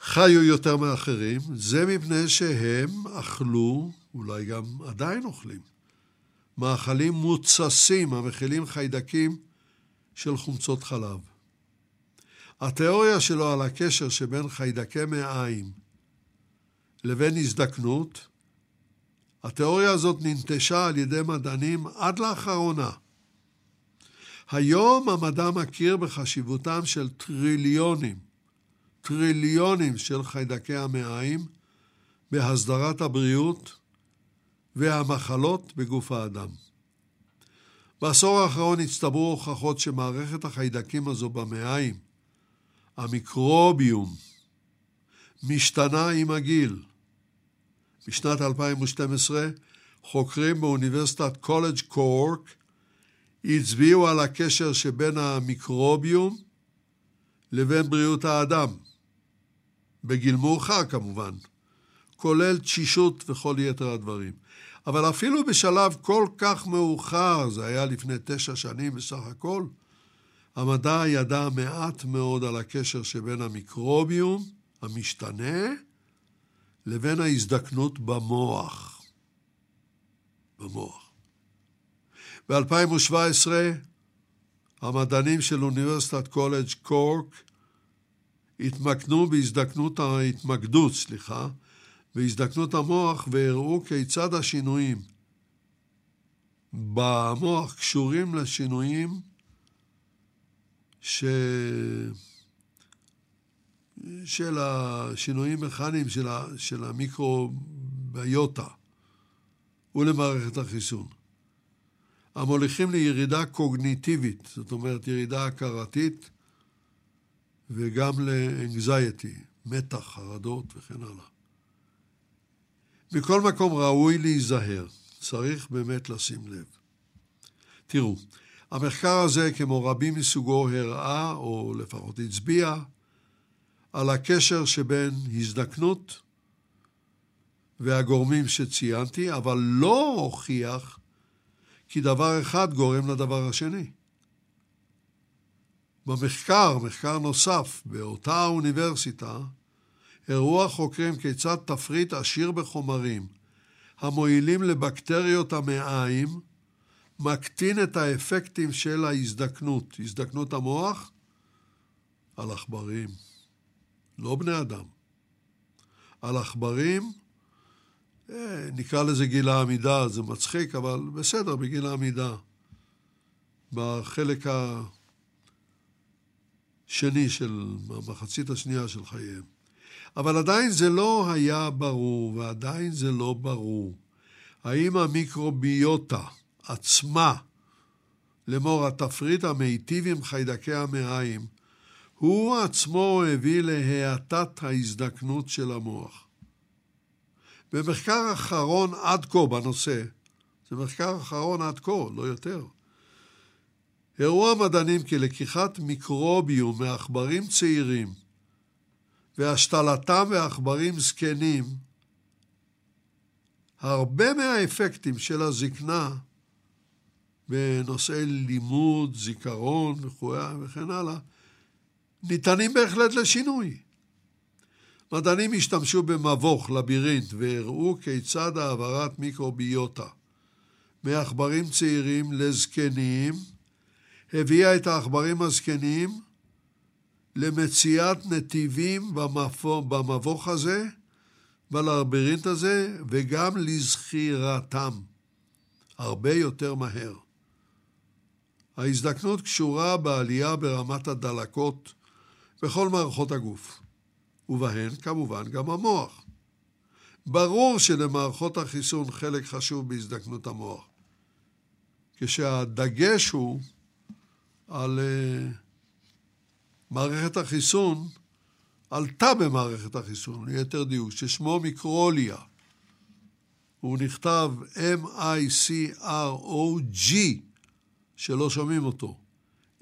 חיו יותר מאחרים, זה מפני שהם אכלו, אולי גם עדיין אוכלים, מאכלים מוצסים המכילים חיידקים של חומצות חלב. התיאוריה שלו על הקשר שבין חיידקי מעיים לבין הזדקנות, התיאוריה הזאת ננטשה על ידי מדענים עד לאחרונה. היום המדע מכיר בחשיבותם של טריליונים, טריליונים של חיידקי המעיים בהסדרת הבריאות והמחלות בגוף האדם. בעשור האחרון הצטברו הוכחות שמערכת החיידקים הזו במעיים, המיקרוביום, משתנה עם הגיל. בשנת 2012 חוקרים באוניברסיטת קולג' קורק הצביעו על הקשר שבין המיקרוביום לבין בריאות האדם, בגיל מאוחר כמובן, כולל תשישות וכל יתר הדברים. אבל אפילו בשלב כל כך מאוחר, זה היה לפני תשע שנים בסך הכל, המדע ידע מעט מאוד על הקשר שבין המיקרוביום המשתנה לבין ההזדקנות במוח. במוח. ב-2017 המדענים של אוניברסיטת קולג' קורק התמקנו בהזדקנות, ההתמקדות, סליחה, והזדקנות המוח והראו כיצד השינויים במוח קשורים לשינויים ש... של השינויים מכניים של, ה... של המיקרוביוטה ולמערכת החיסון. המוליכים לירידה קוגניטיבית, זאת אומרת ירידה הכרתית, וגם לאנגזייטי, מתח, חרדות וכן הלאה. מכל מקום ראוי להיזהר, צריך באמת לשים לב. תראו, המחקר הזה, כמו רבים מסוגו, הראה, או לפחות הצביע, על הקשר שבין הזדקנות והגורמים שציינתי, אבל לא הוכיח כי דבר אחד גורם לדבר השני. במחקר, מחקר נוסף, באותה האוניברסיטה, הראו החוקרים כיצד תפריט עשיר בחומרים המועילים לבקטריות המעיים מקטין את האפקטים של ההזדקנות, הזדקנות המוח, על עכברים, לא בני אדם. על עכברים, אה, נקרא לזה גיל העמידה, זה מצחיק, אבל בסדר, בגיל העמידה. בחלק השני של, המחצית השנייה של חייהם. אבל עדיין זה לא היה ברור, ועדיין זה לא ברור. האם המיקרוביוטה עצמה, לאמור התפריט המיטיב עם חיידקי המעיים, הוא עצמו הביא להאטת ההזדקנות של המוח. במחקר אחרון עד כה בנושא, זה מחקר אחרון עד כה, לא יותר, הראו המדענים כי לקיחת מיקרוביום מעכברים צעירים והשתלתם בעכברים זקנים, הרבה מהאפקטים של הזקנה בנושאי לימוד, זיכרון וכן הלאה, ניתנים בהחלט לשינוי. מדענים השתמשו במבוך, לבירינט, והראו כיצד העברת מיקרוביוטה מעכברים צעירים לזקנים הביאה את העכברים הזקנים למציאת נתיבים במבוך הזה, בלרברינט הזה, וגם לזכירתם, הרבה יותר מהר. ההזדקנות קשורה בעלייה ברמת הדלקות בכל מערכות הגוף, ובהן כמובן גם המוח. ברור שלמערכות החיסון חלק חשוב בהזדקנות המוח, כשהדגש הוא על uh, מערכת החיסון, עלתה במערכת החיסון, ליתר דיוק, ששמו מיקרוליה. הוא נכתב M-I-C-R-O-G, שלא שומעים אותו,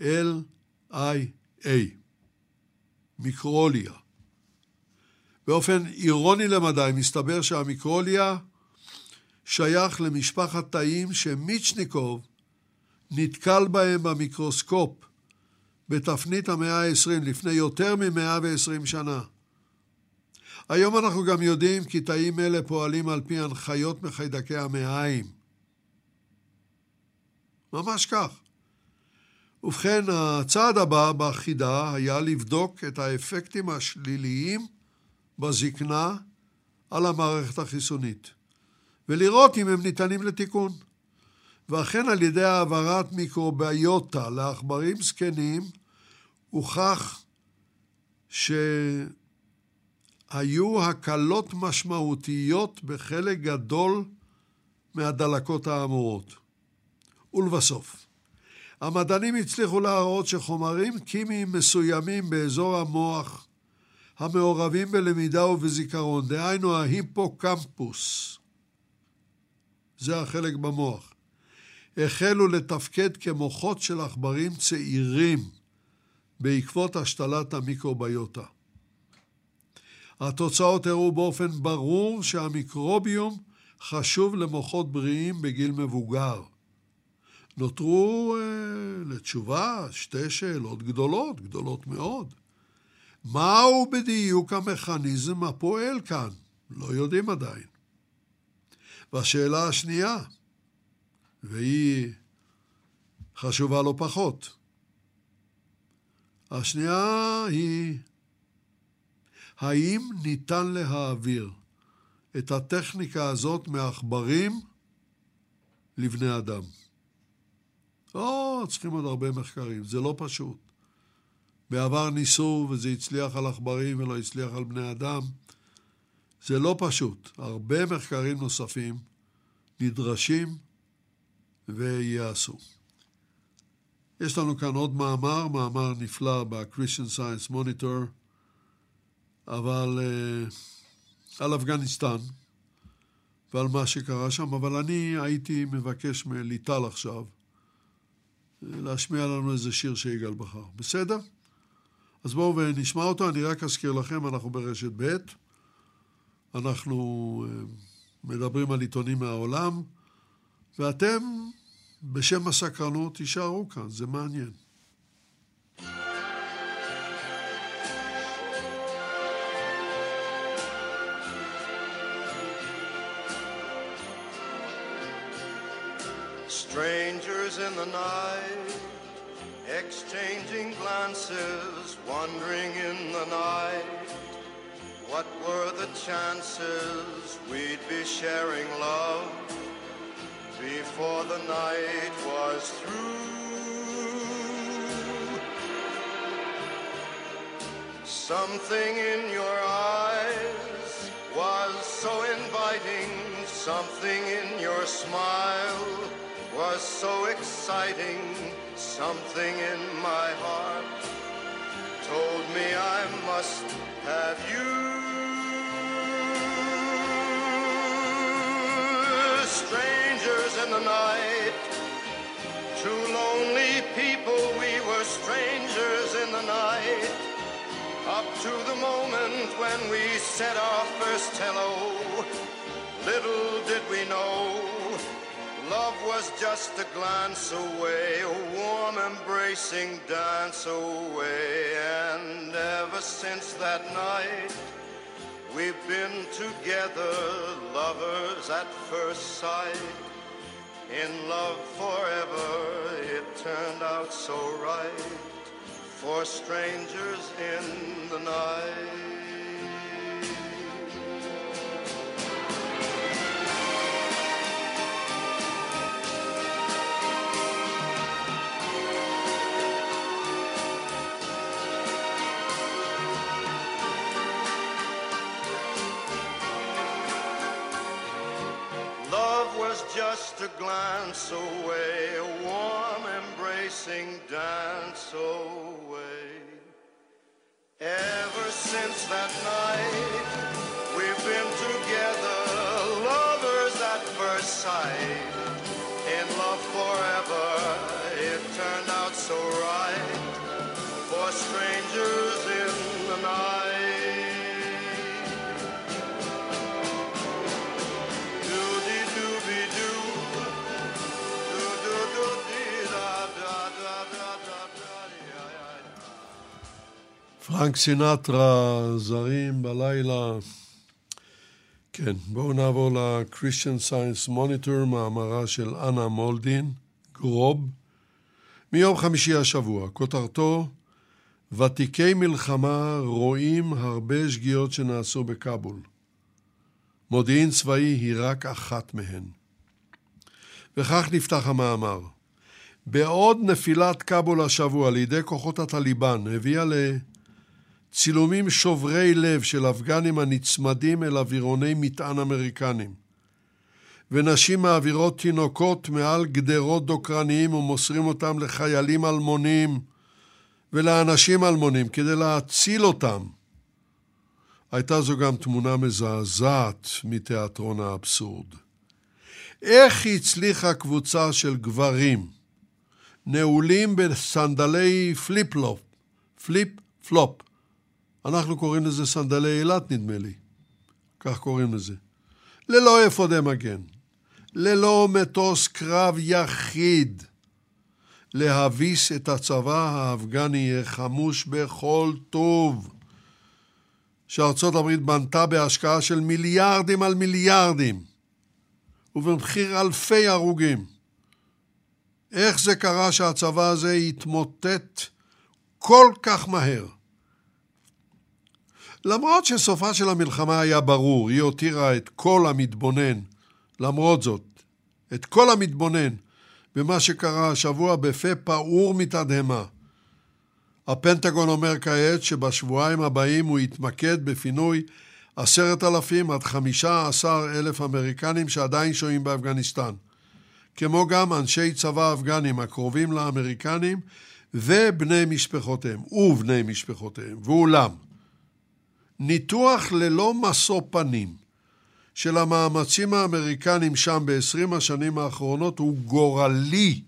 L-I-A, מיקרוליה. באופן אירוני למדי, מסתבר שהמיקרוליה שייך למשפחת תאים שמיצ'ניקוב נתקל בהם במיקרוסקופ בתפנית המאה ה-20, לפני יותר מ-120 שנה. היום אנחנו גם יודעים כי תאים אלה פועלים על פי הנחיות מחיידקי המעיים. ממש כך. ובכן, הצעד הבא בחידה היה לבדוק את האפקטים השליליים בזקנה על המערכת החיסונית, ולראות אם הם ניתנים לתיקון. ואכן על ידי העברת מיקרוביוטה לעכברים זקנים, הוכח שהיו הקלות משמעותיות בחלק גדול מהדלקות האמורות. ולבסוף, המדענים הצליחו להראות שחומרים כימיים מסוימים באזור המוח המעורבים בלמידה ובזיכרון, דהיינו ההיפוקמפוס, זה החלק במוח, החלו לתפקד כמוחות של עכברים צעירים בעקבות השתלת המיקרוביוטה. התוצאות הראו באופן ברור שהמיקרוביום חשוב למוחות בריאים בגיל מבוגר. נותרו אה, לתשובה שתי שאלות גדולות, גדולות מאוד. מהו בדיוק המכניזם הפועל כאן? לא יודעים עדיין. והשאלה השנייה, והיא חשובה לא פחות, השנייה היא, האם ניתן להעביר את הטכניקה הזאת מעכברים לבני אדם? או, צריכים עוד הרבה מחקרים, זה לא פשוט. בעבר ניסו וזה הצליח על עכברים ולא הצליח על בני אדם. זה לא פשוט. הרבה מחקרים נוספים נדרשים וייעשו. יש לנו כאן עוד מאמר, מאמר נפלא ב-Christian Science Monitor, אבל uh, על אפגניסטן ועל מה שקרה שם, אבל אני הייתי מבקש מליטל עכשיו אה, להשמיע לנו איזה שיר שיגאל בחר. בסדר? אז בואו ונשמע אותו, אני רק אזכיר לכם, אנחנו ברשת ב', אנחנו אה, מדברים על עיתונים מהעולם, ואתם, בשם הסקרנות, תישארו כאן, זה מעניין. Strangers in the night exchanging glances, wandering in the night. What were the chances we'd be sharing love Before the night was through? Something in your eyes was so inviting, something in your smile was so exciting Something in my heart told me I must have you. Strangers in the night, two lonely people, we were strangers in the night. Up to the moment when we said our first hello, little did we know Love was just a glance away, a warm embracing dance away. And ever since that night, we've been together, lovers at first sight. In love forever, it turned out so right. for strangers in the night. Glance away, a warm embracing dance away. Ever since that night, פרנק סינטרה, זרים בלילה. כן, בואו נעבור ל-Christian Science Monitor, מאמרה של אנה מולדין, גרוב, מיום חמישי השבוע. כותרתו, ותיקי מלחמה רואים הרבה שגיאות שנעשו בכאבול. מודיעין צבאי היא רק אחת מהן. וכך נפתח המאמר. בעוד נפילת כאבול השבוע לידי כוחות הטליבן הביאה לצילומים שוברי לב של אפגנים הנצמדים אל אווירוני מטען אמריקנים, ונשים מעבירות תינוקות מעל גדרות דוקרניים ומוסרים אותם לחיילים אלמונים ולאנשים אלמונים כדי להציל אותם. הייתה זו גם תמונה מזעזעת מתיאטרון האבסורד. איך הצליחה קבוצה של גברים נעולים בסנדלי flip-flop, flip-flop, אנחנו קוראים לזה סנדלי אילת נדמה לי, כך קוראים לזה, ללא אפודי מגן, ללא מטוס קרב יחיד, להביס את הצבא האפגני החמוש בכל טוב. שארצות הברית בנתה בהשקעה של מיליארדים על מיליארדים ובמחיר אלפי הרוגים. איך זה קרה שהצבא הזה התמוטט כל כך מהר? למרות שסופה של המלחמה היה ברור, היא הותירה את כל המתבונן, למרות זאת, את כל המתבונן במה שקרה השבוע בפה פעור מתדהמה. הפנטגון אומר כעת שבשבועיים הבאים הוא יתמקד בפינוי עשרת אלפים עד חמישה עשר אלף אמריקנים שעדיין שוהים באפגניסטן, כמו גם אנשי צבא אפגנים הקרובים לאמריקנים ובני משפחותיהם, ובני משפחותיהם. ואולם, ניתוח ללא משוא פנים של המאמצים האמריקנים שם ב-20 השנים האחרונות הוא גורלי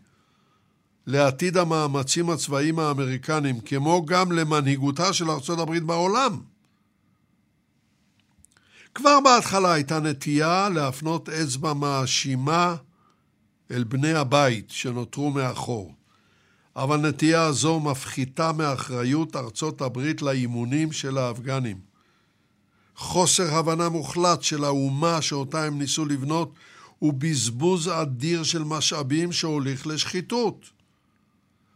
לעתיד המאמצים הצבאיים האמריקנים, כמו גם למנהיגותה של ארצות הברית בעולם. כבר בהתחלה הייתה נטייה להפנות אצבע מאשימה אל בני הבית שנותרו מאחור. אבל נטייה זו מפחיתה מאחריות ארצות הברית לאימונים של האפגנים. חוסר הבנה מוחלט של האומה שאותה הם ניסו לבנות הוא בזבוז אדיר של משאבים שהוליך לשחיתות.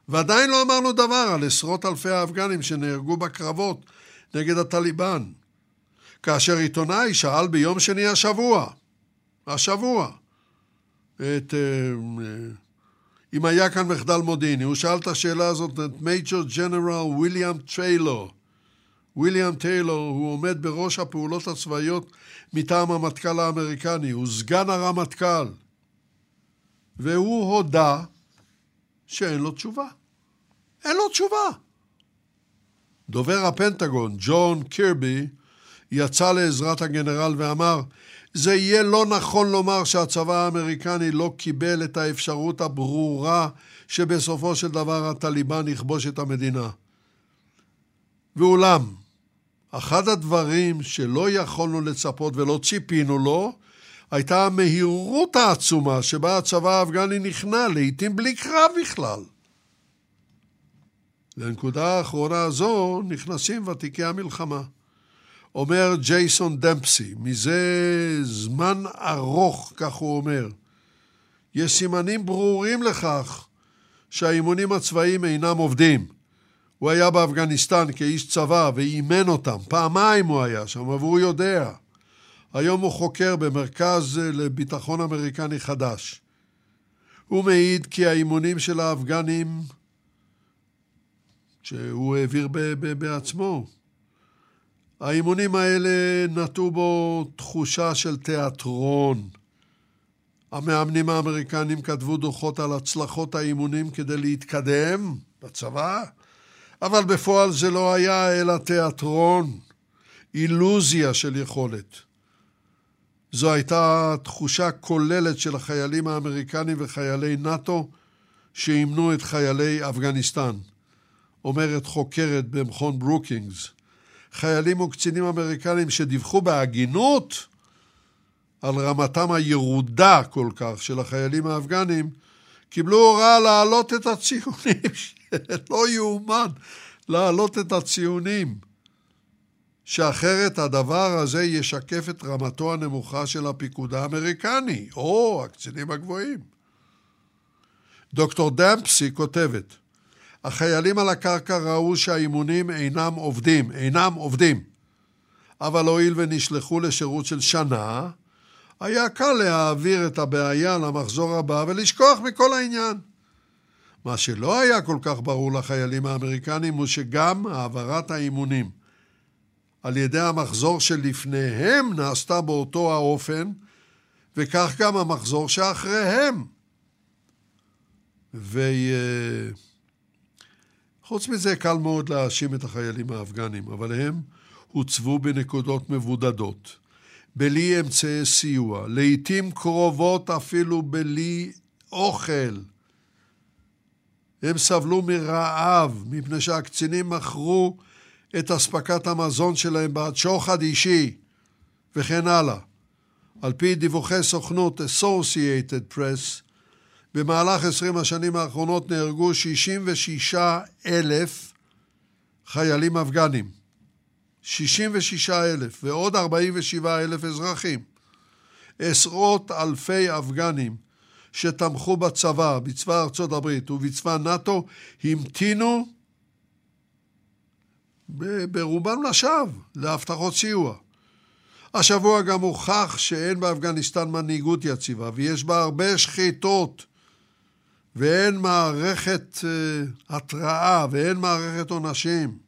ועדיין לא אמרנו דבר על עשרות אלפי האפגנים שנהרגו בקרבות נגד הטליבן. כאשר עיתונאי שאל ביום שני השבוע, השבוע, את... אם היה כאן מחדל מודיעיני, הוא שאל את השאלה הזאת את מייג'ור ג'נרל ויליאם טריילור. ויליאם טיילור הוא עומד בראש הפעולות הצבאיות מטעם המטכ"ל האמריקני, הוא סגן הרמטכ"ל. והוא הודה שאין לו תשובה. אין לו תשובה. דובר הפנטגון, ג'ון קירבי, יצא לעזרת הגנרל ואמר, זה יהיה לא נכון לומר שהצבא האמריקני לא קיבל את האפשרות הברורה שבסופו של דבר הטליבן יכבוש את המדינה. ואולם, אחד הדברים שלא יכולנו לצפות ולא ציפינו לו, הייתה המהירות העצומה שבה הצבא האפגני נכנע, לעתים בלי קרב בכלל. לנקודה האחרונה הזו נכנסים ותיקי המלחמה. אומר ג'ייסון דמפסי, מזה זמן ארוך, כך הוא אומר, יש סימנים ברורים לכך שהאימונים הצבאיים אינם עובדים, הוא היה באפגניסטן כאיש צבא ואימן אותם. פעמיים הוא היה שם, והוא יודע. היום הוא חוקר במרכז לביטחון אמריקני חדש. הוא מעיד כי האימונים של האפגנים, שהוא העביר בעצמו, האימונים האלה נטעו בו תחושה של תיאטרון. המאמנים האמריקנים כתבו דוחות על הצלחות האימונים כדי להתקדם בצבא, אבל בפועל זה לא היה אלא תיאטרון, אילוזיה של יכולת. זו הייתה תחושה כוללת של החיילים האמריקנים וחיילי נאט"ו שאימנו את חיילי אפגניסטן. אומרת חוקרת במכון ברוקינגס. חיילים וקצינים אמריקנים שדיווחו בהגינות על רמתם הירודה כל כך של החיילים האפגנים, קיבלו הוראה להעלות את הציונים, לא יאומן, להעלות את הציונים, שאחרת הדבר הזה ישקף את רמתו הנמוכה של הפיקוד האמריקני, או הקצינים הגבוהים. דוקטור דמפסי כותבת, החיילים על הקרקע ראו שהאימונים אינם עובדים, אינם עובדים. אבל הואיל ונשלחו לשירות של שנה, היה קל להעביר את הבעיה למחזור הבא ולשכוח מכל העניין. מה שלא היה כל כך ברור לחיילים האמריקנים הוא שגם העברת האימונים על ידי המחזור שלפניהם נעשתה באותו האופן, וכך גם המחזור שאחריהם. ו... חוץ מזה, קל מאוד להאשים את החיילים האפגנים, אבל הם הוצבו בנקודות מבודדות, בלי אמצעי סיוע, לעתים קרובות אפילו בלי אוכל. הם סבלו מרעב, מפני שהקצינים מכרו את אספקת המזון שלהם בעד שוחד אישי, וכן הלאה. על פי דיווחי סוכנות Associated Press, במהלך 20 השנים האחרונות נהרגו 66 אלף חיילים אפגנים. 66 אלף ועוד 47 אלף אזרחים. עשרות אלפי אפגנים שתמכו בצבא, בצבא ארצות הברית ובצבא נאט"ו, המתינו ברובם לשווא להבטחות סיוע. השבוע גם הוכח שאין באפגניסטן מנהיגות יציבה ויש בה הרבה שחיתות ואין מערכת uh, התראה ואין מערכת עונשים.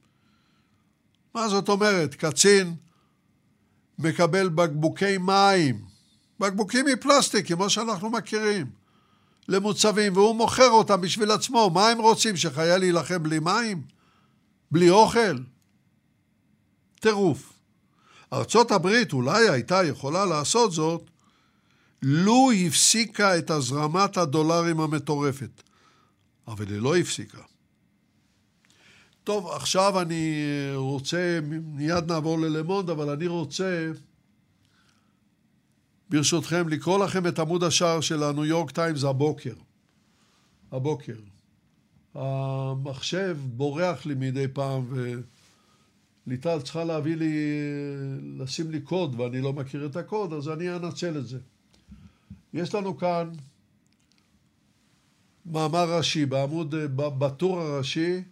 מה זאת אומרת? קצין מקבל בקבוקי מים, בקבוקים מפלסטיק, כמו שאנחנו מכירים, למוצבים, והוא מוכר אותם בשביל עצמו. מה הם רוצים, שחייל יילחם בלי מים? בלי אוכל? טירוף. ארצות הברית אולי הייתה יכולה לעשות זאת לו הפסיקה את הזרמת הדולרים המטורפת. אבל היא לא הפסיקה. טוב, עכשיו אני רוצה, מיד נעבור ללמונד, אבל אני רוצה, ברשותכם, לקרוא לכם את עמוד השער של הניו יורק טיימס הבוקר. הבוקר. המחשב בורח לי מדי פעם, וליטל צריכה להביא לי, לשים לי קוד, ואני לא מכיר את הקוד, אז אני אנצל את זה. יש לנו כאן מאמר ראשי בעמוד, בטור הראשי.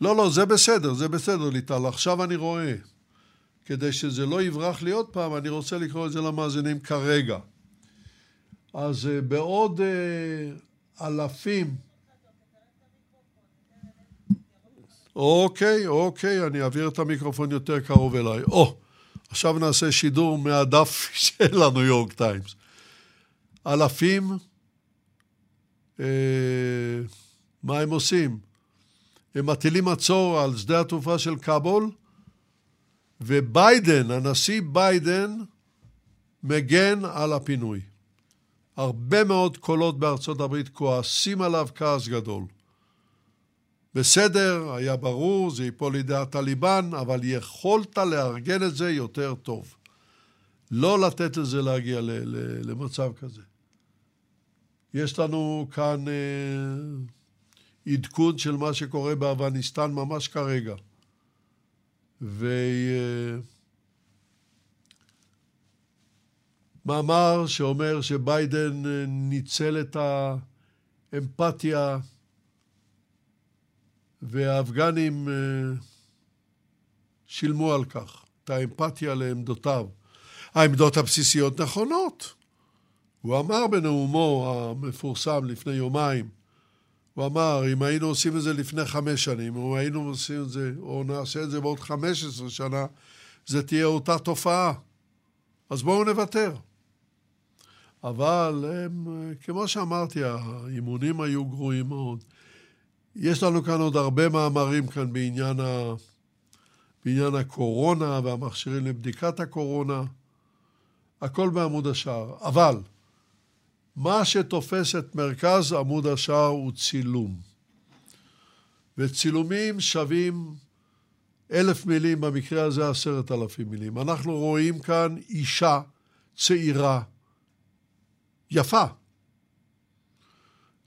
לא, לא, זה בסדר, זה בסדר, ליטל. עכשיו אני רואה. כדי שזה לא יברח לי עוד פעם, אני רוצה לקרוא את זה למאזינים כרגע. אז אה, בעוד אה, אלפים... אוקיי, אוקיי, אני אעביר את המיקרופון יותר קרוב אליי. או, עכשיו נעשה שידור מהדף של הניו יורק טיימס. אלפים, אה, מה הם עושים? הם מטילים מצור על שדה התעופה של כבול, וביידן, הנשיא ביידן, מגן על הפינוי. הרבה מאוד קולות בארצות הברית כועסים עליו כעס גדול. בסדר, היה ברור, זה ייפול לידי הטליבן, אבל יכולת לארגן את זה יותר טוב. לא לתת לזה להגיע ל- ל- למצב כזה. יש לנו כאן אה, עדכון של מה שקורה באפגניסטן ממש כרגע. ומאמר שאומר שביידן אה, ניצל את האמפתיה והאפגנים אה, שילמו על כך, את האמפתיה לעמדותיו. העמדות הבסיסיות נכונות. הוא אמר בנאומו המפורסם לפני יומיים, הוא אמר, אם היינו עושים את זה לפני חמש שנים, או היינו עושים את זה, או נעשה את זה בעוד חמש עשרה שנה, זה תהיה אותה תופעה. אז בואו נוותר. אבל הם, כמו שאמרתי, האימונים היו גרועים מאוד. יש לנו כאן עוד הרבה מאמרים כאן בעניין, ה, בעניין הקורונה והמכשירים לבדיקת הקורונה. הכל בעמוד השער. אבל מה שתופס את מרכז עמוד השער הוא צילום. וצילומים שווים אלף מילים, במקרה הזה עשרת אלפים מילים. אנחנו רואים כאן אישה צעירה, יפה,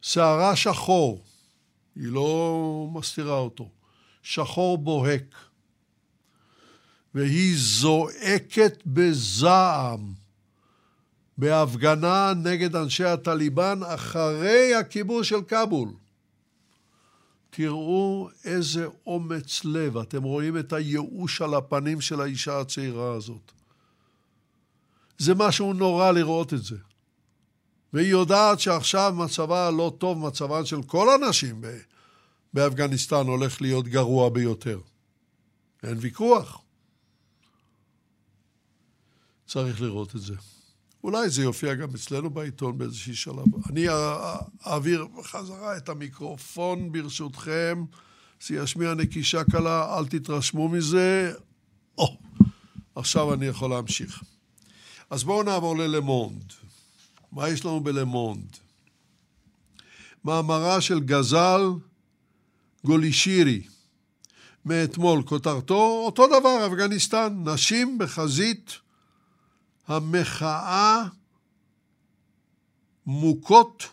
שערה שחור, היא לא מסתירה אותו, שחור בוהק, והיא זועקת בזעם בהפגנה נגד אנשי הטליבן אחרי הכיבוש של כבול. תראו איזה אומץ לב, אתם רואים את הייאוש על הפנים של האישה הצעירה הזאת. זה משהו נורא לראות את זה. והיא יודעת שעכשיו מצבה לא טוב, מצבן של כל הנשים באפגניסטן הולך להיות גרוע ביותר. אין ויכוח. צריך לראות את זה. אולי זה יופיע גם אצלנו בעיתון באיזשהי שלב. אני אעביר בחזרה את המיקרופון ברשותכם, זה ישמיע נקישה קלה, אל תתרשמו מזה. או, עכשיו אני יכול להמשיך. אז בואו נעבור ללמונד. מה יש לנו בלמונד? מאמרה של גזל גולישירי מאתמול, כותרתו אותו דבר, אפגניסטן, נשים בחזית המחאה מוכות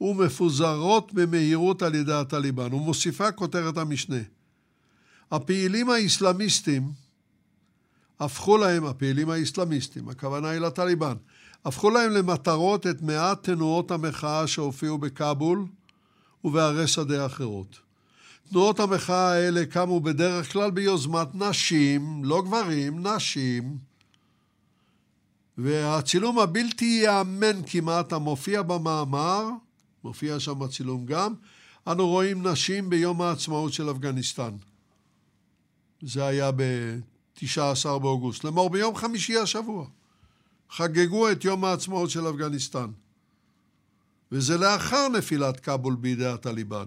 ומפוזרות במהירות על ידי הטליבן. ומוסיפה כותרת המשנה. הפעילים האסלאמיסטים הפכו להם, הפעילים האסלאמיסטים, הכוונה היא לטליבן, הפכו להם למטרות את מעט תנועות המחאה שהופיעו בכאבול ובערי שדה אחרות. תנועות המחאה האלה קמו בדרך כלל ביוזמת נשים, לא גברים, נשים, והצילום הבלתי ייאמן כמעט המופיע במאמר, מופיע שם הצילום גם, אנו רואים נשים ביום העצמאות של אפגניסטן. זה היה ב-19 באוגוסט. לאמור, ביום חמישי השבוע. חגגו את יום העצמאות של אפגניסטן. וזה לאחר נפילת כבול בידי הטליבן.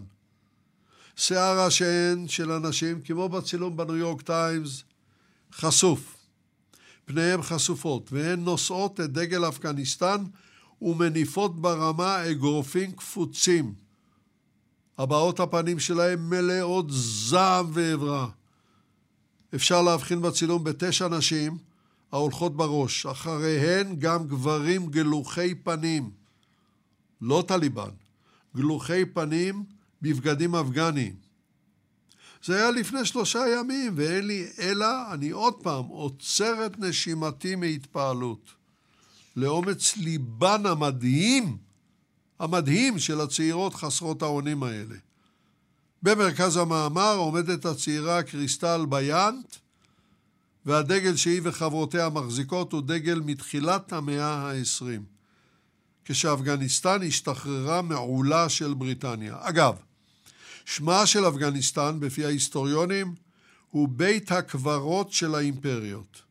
שיער השן של אנשים, כמו בצילום בניו יורק טיימס, חשוף. פניהן חשופות, והן נושאות את דגל אפגניסטן ומניפות ברמה אגרופים קפוצים. הבעות הפנים שלהם מלאות זעם ועברה. אפשר להבחין בצילום בתשע נשים ההולכות בראש, אחריהן גם גברים גלוחי פנים, לא טליבן, גלוחי פנים בבגדים אפגניים. זה היה לפני שלושה ימים, ואין לי אלא, אני עוד פעם עוצר את נשימתי מהתפעלות. לאומץ ליבן המדהים, המדהים של הצעירות חסרות האונים האלה. במרכז המאמר עומדת הצעירה קריסטל ביאנט, והדגל שהיא וחברותיה מחזיקות הוא דגל מתחילת המאה העשרים, כשאפגניסטן השתחררה מעולה של בריטניה. אגב, שמה של אפגניסטן, בפי ההיסטוריונים, הוא בית הקברות של האימפריות.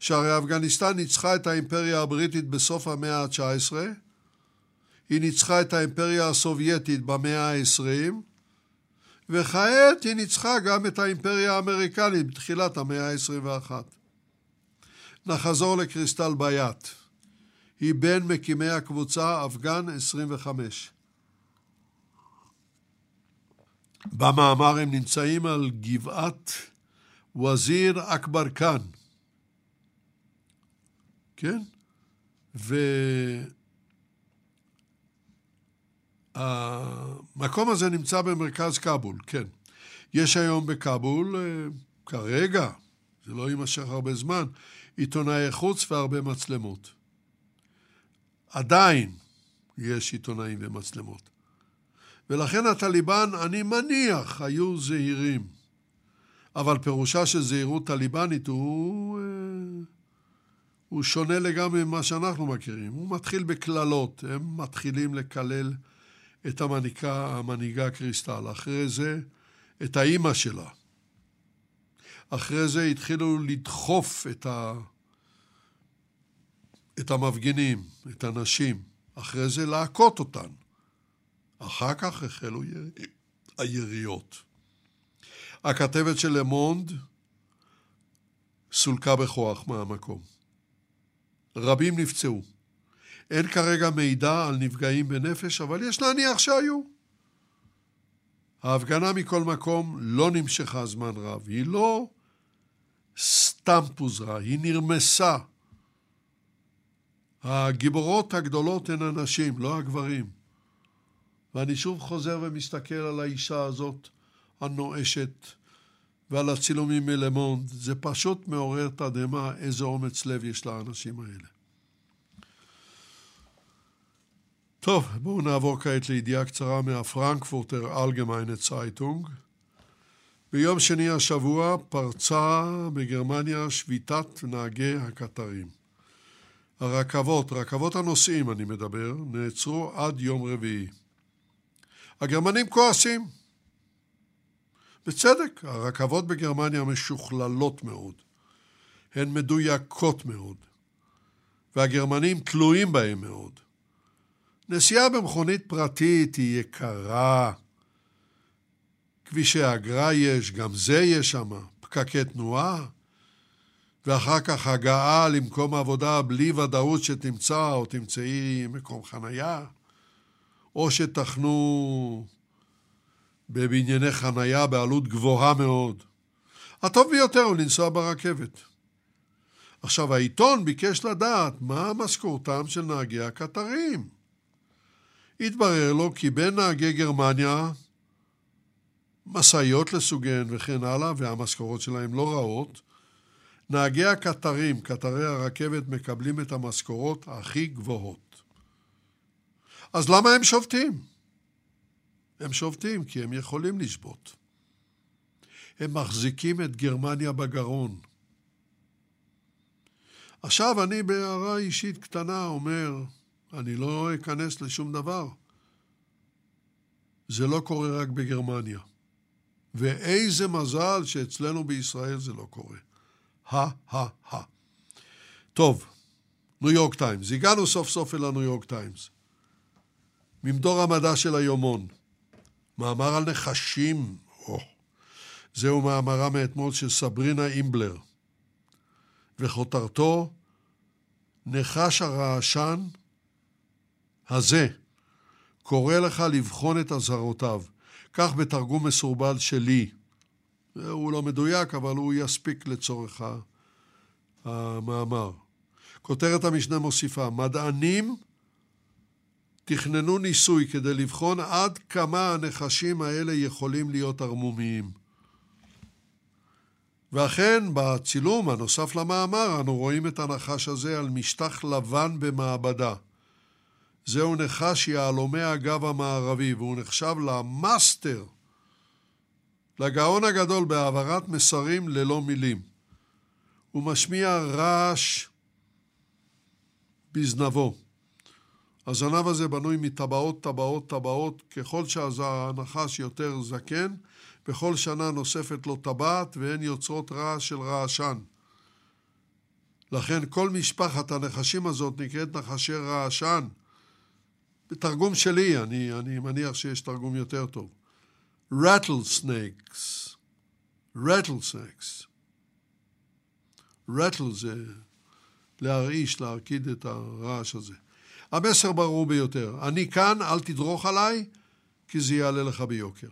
שהרי אפגניסטן ניצחה את האימפריה הבריטית בסוף המאה ה-19, היא ניצחה את האימפריה הסובייטית במאה ה-20, וכעת היא ניצחה גם את האימפריה האמריקנית בתחילת המאה ה-21. נחזור לקריסטל ביאט. היא בין מקימי הקבוצה אפגן 25. במאמר הם נמצאים על גבעת וזיר אכבר קאן, כן? והמקום הזה נמצא במרכז כבול, כן. יש היום בכבול, אה, כרגע, זה לא יימשך הרבה זמן, עיתונאי חוץ והרבה מצלמות. עדיין יש עיתונאים ומצלמות. ולכן הטליבן, אני מניח, היו זהירים. אבל פירושה של זהירות טליבנית הוא, אה, הוא שונה לגמרי ממה שאנחנו מכירים. הוא מתחיל בקללות, הם מתחילים לקלל את המנהיגה, המנהיגה קריסטל. אחרי זה, את האימא שלה. אחרי זה התחילו לדחוף את, ה... את המפגינים, את הנשים. אחרי זה להכות אותן. אחר כך החלו יר... היריות. הכתבת של למונד סולקה בכוח מהמקום. רבים נפצעו. אין כרגע מידע על נפגעים בנפש, אבל יש להניח שהיו. ההפגנה מכל מקום לא נמשכה זמן רב. היא לא סתם פוזרה, היא נרמסה. הגיבורות הגדולות הן הנשים, לא הגברים. ואני שוב חוזר ומסתכל על האישה הזאת, הנואשת, ועל הצילומים מלמונד. זה פשוט מעורר תדהמה איזה אומץ לב יש לאנשים האלה. טוב, בואו נעבור כעת לידיעה קצרה מהפרנקפורטר אלגמיינה צייטונג. ביום שני השבוע פרצה בגרמניה שביתת נהגי הקטרים. הרכבות, רכבות הנוסעים אני מדבר, נעצרו עד יום רביעי. הגרמנים כועסים. בצדק, הרכבות בגרמניה משוכללות מאוד. הן מדויקות מאוד. והגרמנים תלויים בהם מאוד. נסיעה במכונית פרטית היא יקרה. כבישי אגרה יש, גם זה יש שם, פקקי תנועה, ואחר כך הגעה למקום העבודה בלי ודאות שתמצא או תמצאי מקום חנייה, או שתחנו בבנייני חנייה בעלות גבוהה מאוד. הטוב ביותר הוא לנסוע ברכבת. עכשיו, העיתון ביקש לדעת מה משכורתם של נהגי הקטרים. התברר לו כי בין נהגי גרמניה, משאיות לסוגיהן וכן הלאה, והמשכורות שלהם לא רעות, נהגי הקטרים, קטרי הרכבת, מקבלים את המשכורות הכי גבוהות. אז למה הם שובתים? הם שובתים כי הם יכולים לשבות. הם מחזיקים את גרמניה בגרון. עכשיו אני בהערה אישית קטנה אומר, אני לא אכנס לשום דבר. זה לא קורה רק בגרמניה. ואיזה מזל שאצלנו בישראל זה לא קורה. הא, הא, הא. טוב, ניו יורק טיימס. הגענו סוף סוף אל הניו יורק טיימס. ממדור המדע של היומון. מאמר על נחשים. או. זהו מאמרה מאתמול של סברינה אימבלר. וכותרתו, נחש הרעשן הזה קורא לך לבחון את אזהרותיו. כך בתרגום מסורבל שלי. הוא לא מדויק, אבל הוא יספיק לצורך המאמר. כותרת המשנה מוסיפה, מדענים תכננו ניסוי כדי לבחון עד כמה הנחשים האלה יכולים להיות ערמומיים. ואכן, בצילום הנוסף למאמר, אנו רואים את הנחש הזה על משטח לבן במעבדה. זהו נחש יהלומי הגב המערבי, והוא נחשב למאסטר, לגאון הגדול בהעברת מסרים ללא מילים. הוא משמיע רעש בזנבו. הזנב הזה בנוי מטבעות, טבעות, טבעות. ככל שהנחש יותר זקן, בכל שנה נוספת לו טבעת, והן יוצרות רעש של רעשן. לכן כל משפחת הנחשים הזאת נקראת נחשי רעשן. בתרגום שלי, אני, אני מניח שיש תרגום יותר טוב. rattlesnakes, rattlesnakes. rattle זה להרעיש, להרקיד את הרעש הזה. המסר ברור ביותר, אני כאן, אל תדרוך עליי, כי זה יעלה לך ביוקר.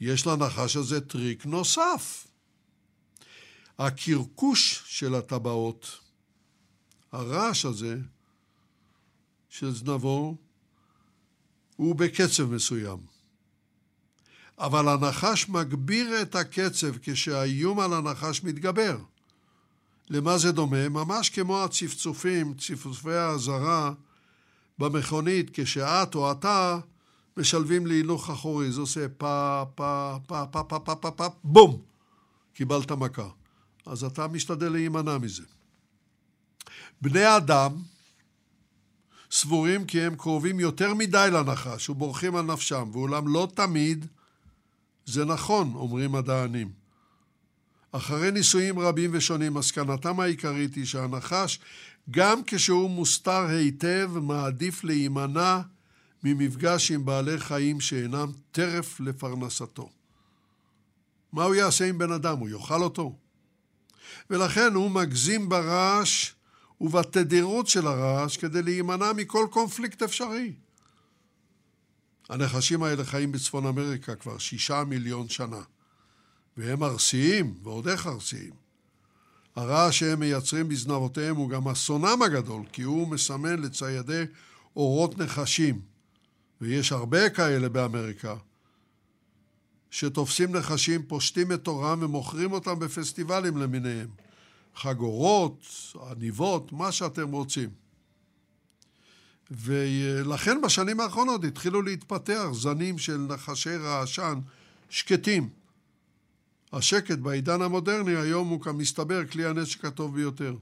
יש לנחש הזה טריק נוסף. הקרקוש של הטבעות, הרעש הזה של זנבו, הוא בקצב מסוים. אבל הנחש מגביר את הקצב כשהאיום על הנחש מתגבר. למה זה דומה? ממש כמו הצפצופים, צפצופי האזהרה במכונית, כשאת או אתה משלבים להילוך אחורי, זה עושה פה, פה, פה, פה, פה, פה, פה, פה, בום! קיבלת מכה. אז אתה משתדל להימנע מזה. בני אדם סבורים כי הם קרובים יותר מדי לנחש ובורחים על נפשם, ואולם לא תמיד זה נכון, אומרים מדענים. אחרי ניסויים רבים ושונים, מסקנתם העיקרית היא שהנחש, גם כשהוא מוסתר היטב, מעדיף להימנע ממפגש עם בעלי חיים שאינם טרף לפרנסתו. מה הוא יעשה עם בן אדם? הוא יאכל אותו? ולכן הוא מגזים ברעש ובתדירות של הרעש כדי להימנע מכל קונפליקט אפשרי. הנחשים האלה חיים בצפון אמריקה כבר שישה מיליון שנה, והם ארסיים, ועוד איך ארסיים. הרעש שהם מייצרים בזנבותיהם הוא גם אסונם הגדול, כי הוא מסמן לציידי אורות נחשים, ויש הרבה כאלה באמריקה, שתופסים נחשים, פושטים את עורם ומוכרים אותם בפסטיבלים למיניהם. חגורות, עניבות, מה שאתם רוצים. ולכן בשנים האחרונות התחילו להתפתח זנים של נחשי רעשן שקטים. השקט בעידן המודרני היום הוא כמסתבר כלי הנשק הטוב ביותר.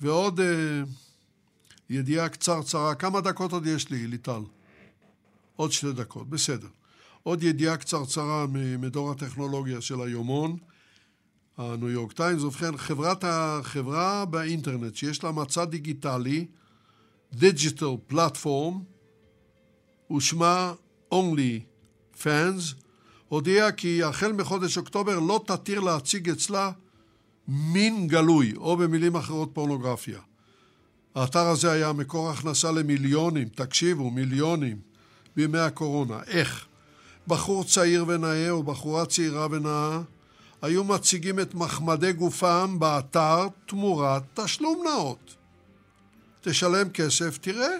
ועוד uh, ידיעה קצרצרה, כמה דקות עוד יש לי, ליטל? עוד שתי דקות, בסדר. עוד ידיעה קצרצרה מדור הטכנולוגיה של היומון. הניו יורק טיימס, ובכן, חברת החברה באינטרנט שיש לה מצע דיגיטלי, דיג'יטל פלטפורם, ושמה Only Fans, הודיעה כי החל מחודש אוקטובר לא תתיר להציג אצלה מין גלוי, או במילים אחרות פורנוגרפיה. האתר הזה היה מקור הכנסה למיליונים, תקשיבו, מיליונים, בימי הקורונה. איך? בחור צעיר ונאה או בחורה צעירה ונאה היו מציגים את מחמדי גופם באתר תמורת תשלום נאות. תשלם כסף, תראה.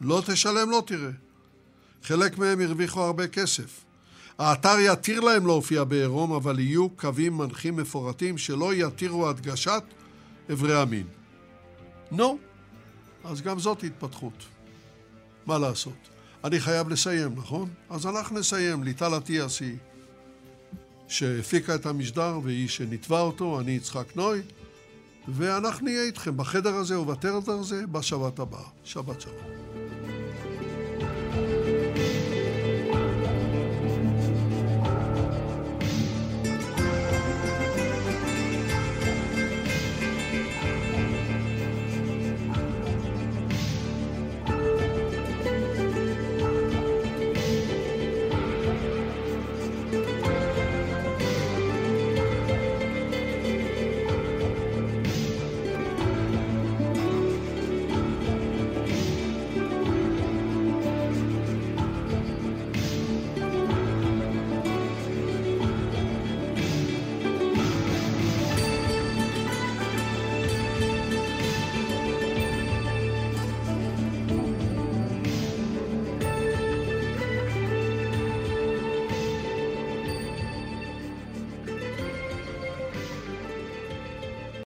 לא תשלם, לא תראה. חלק מהם הרוויחו הרבה כסף. האתר יתיר להם להופיע בעירום, אבל יהיו קווים מנחים מפורטים שלא יתירו הדגשת אברי המין. נו. אז גם זאת התפתחות. מה לעשות? אני חייב לסיים, נכון? אז אנחנו נסיים. ליטל אטיאס היא שהפיקה את המשדר והיא שניתבה אותו, אני יצחק נוי, ואנחנו נהיה איתכם בחדר הזה ובטרד הזה בשבת הבאה. שבת שלום.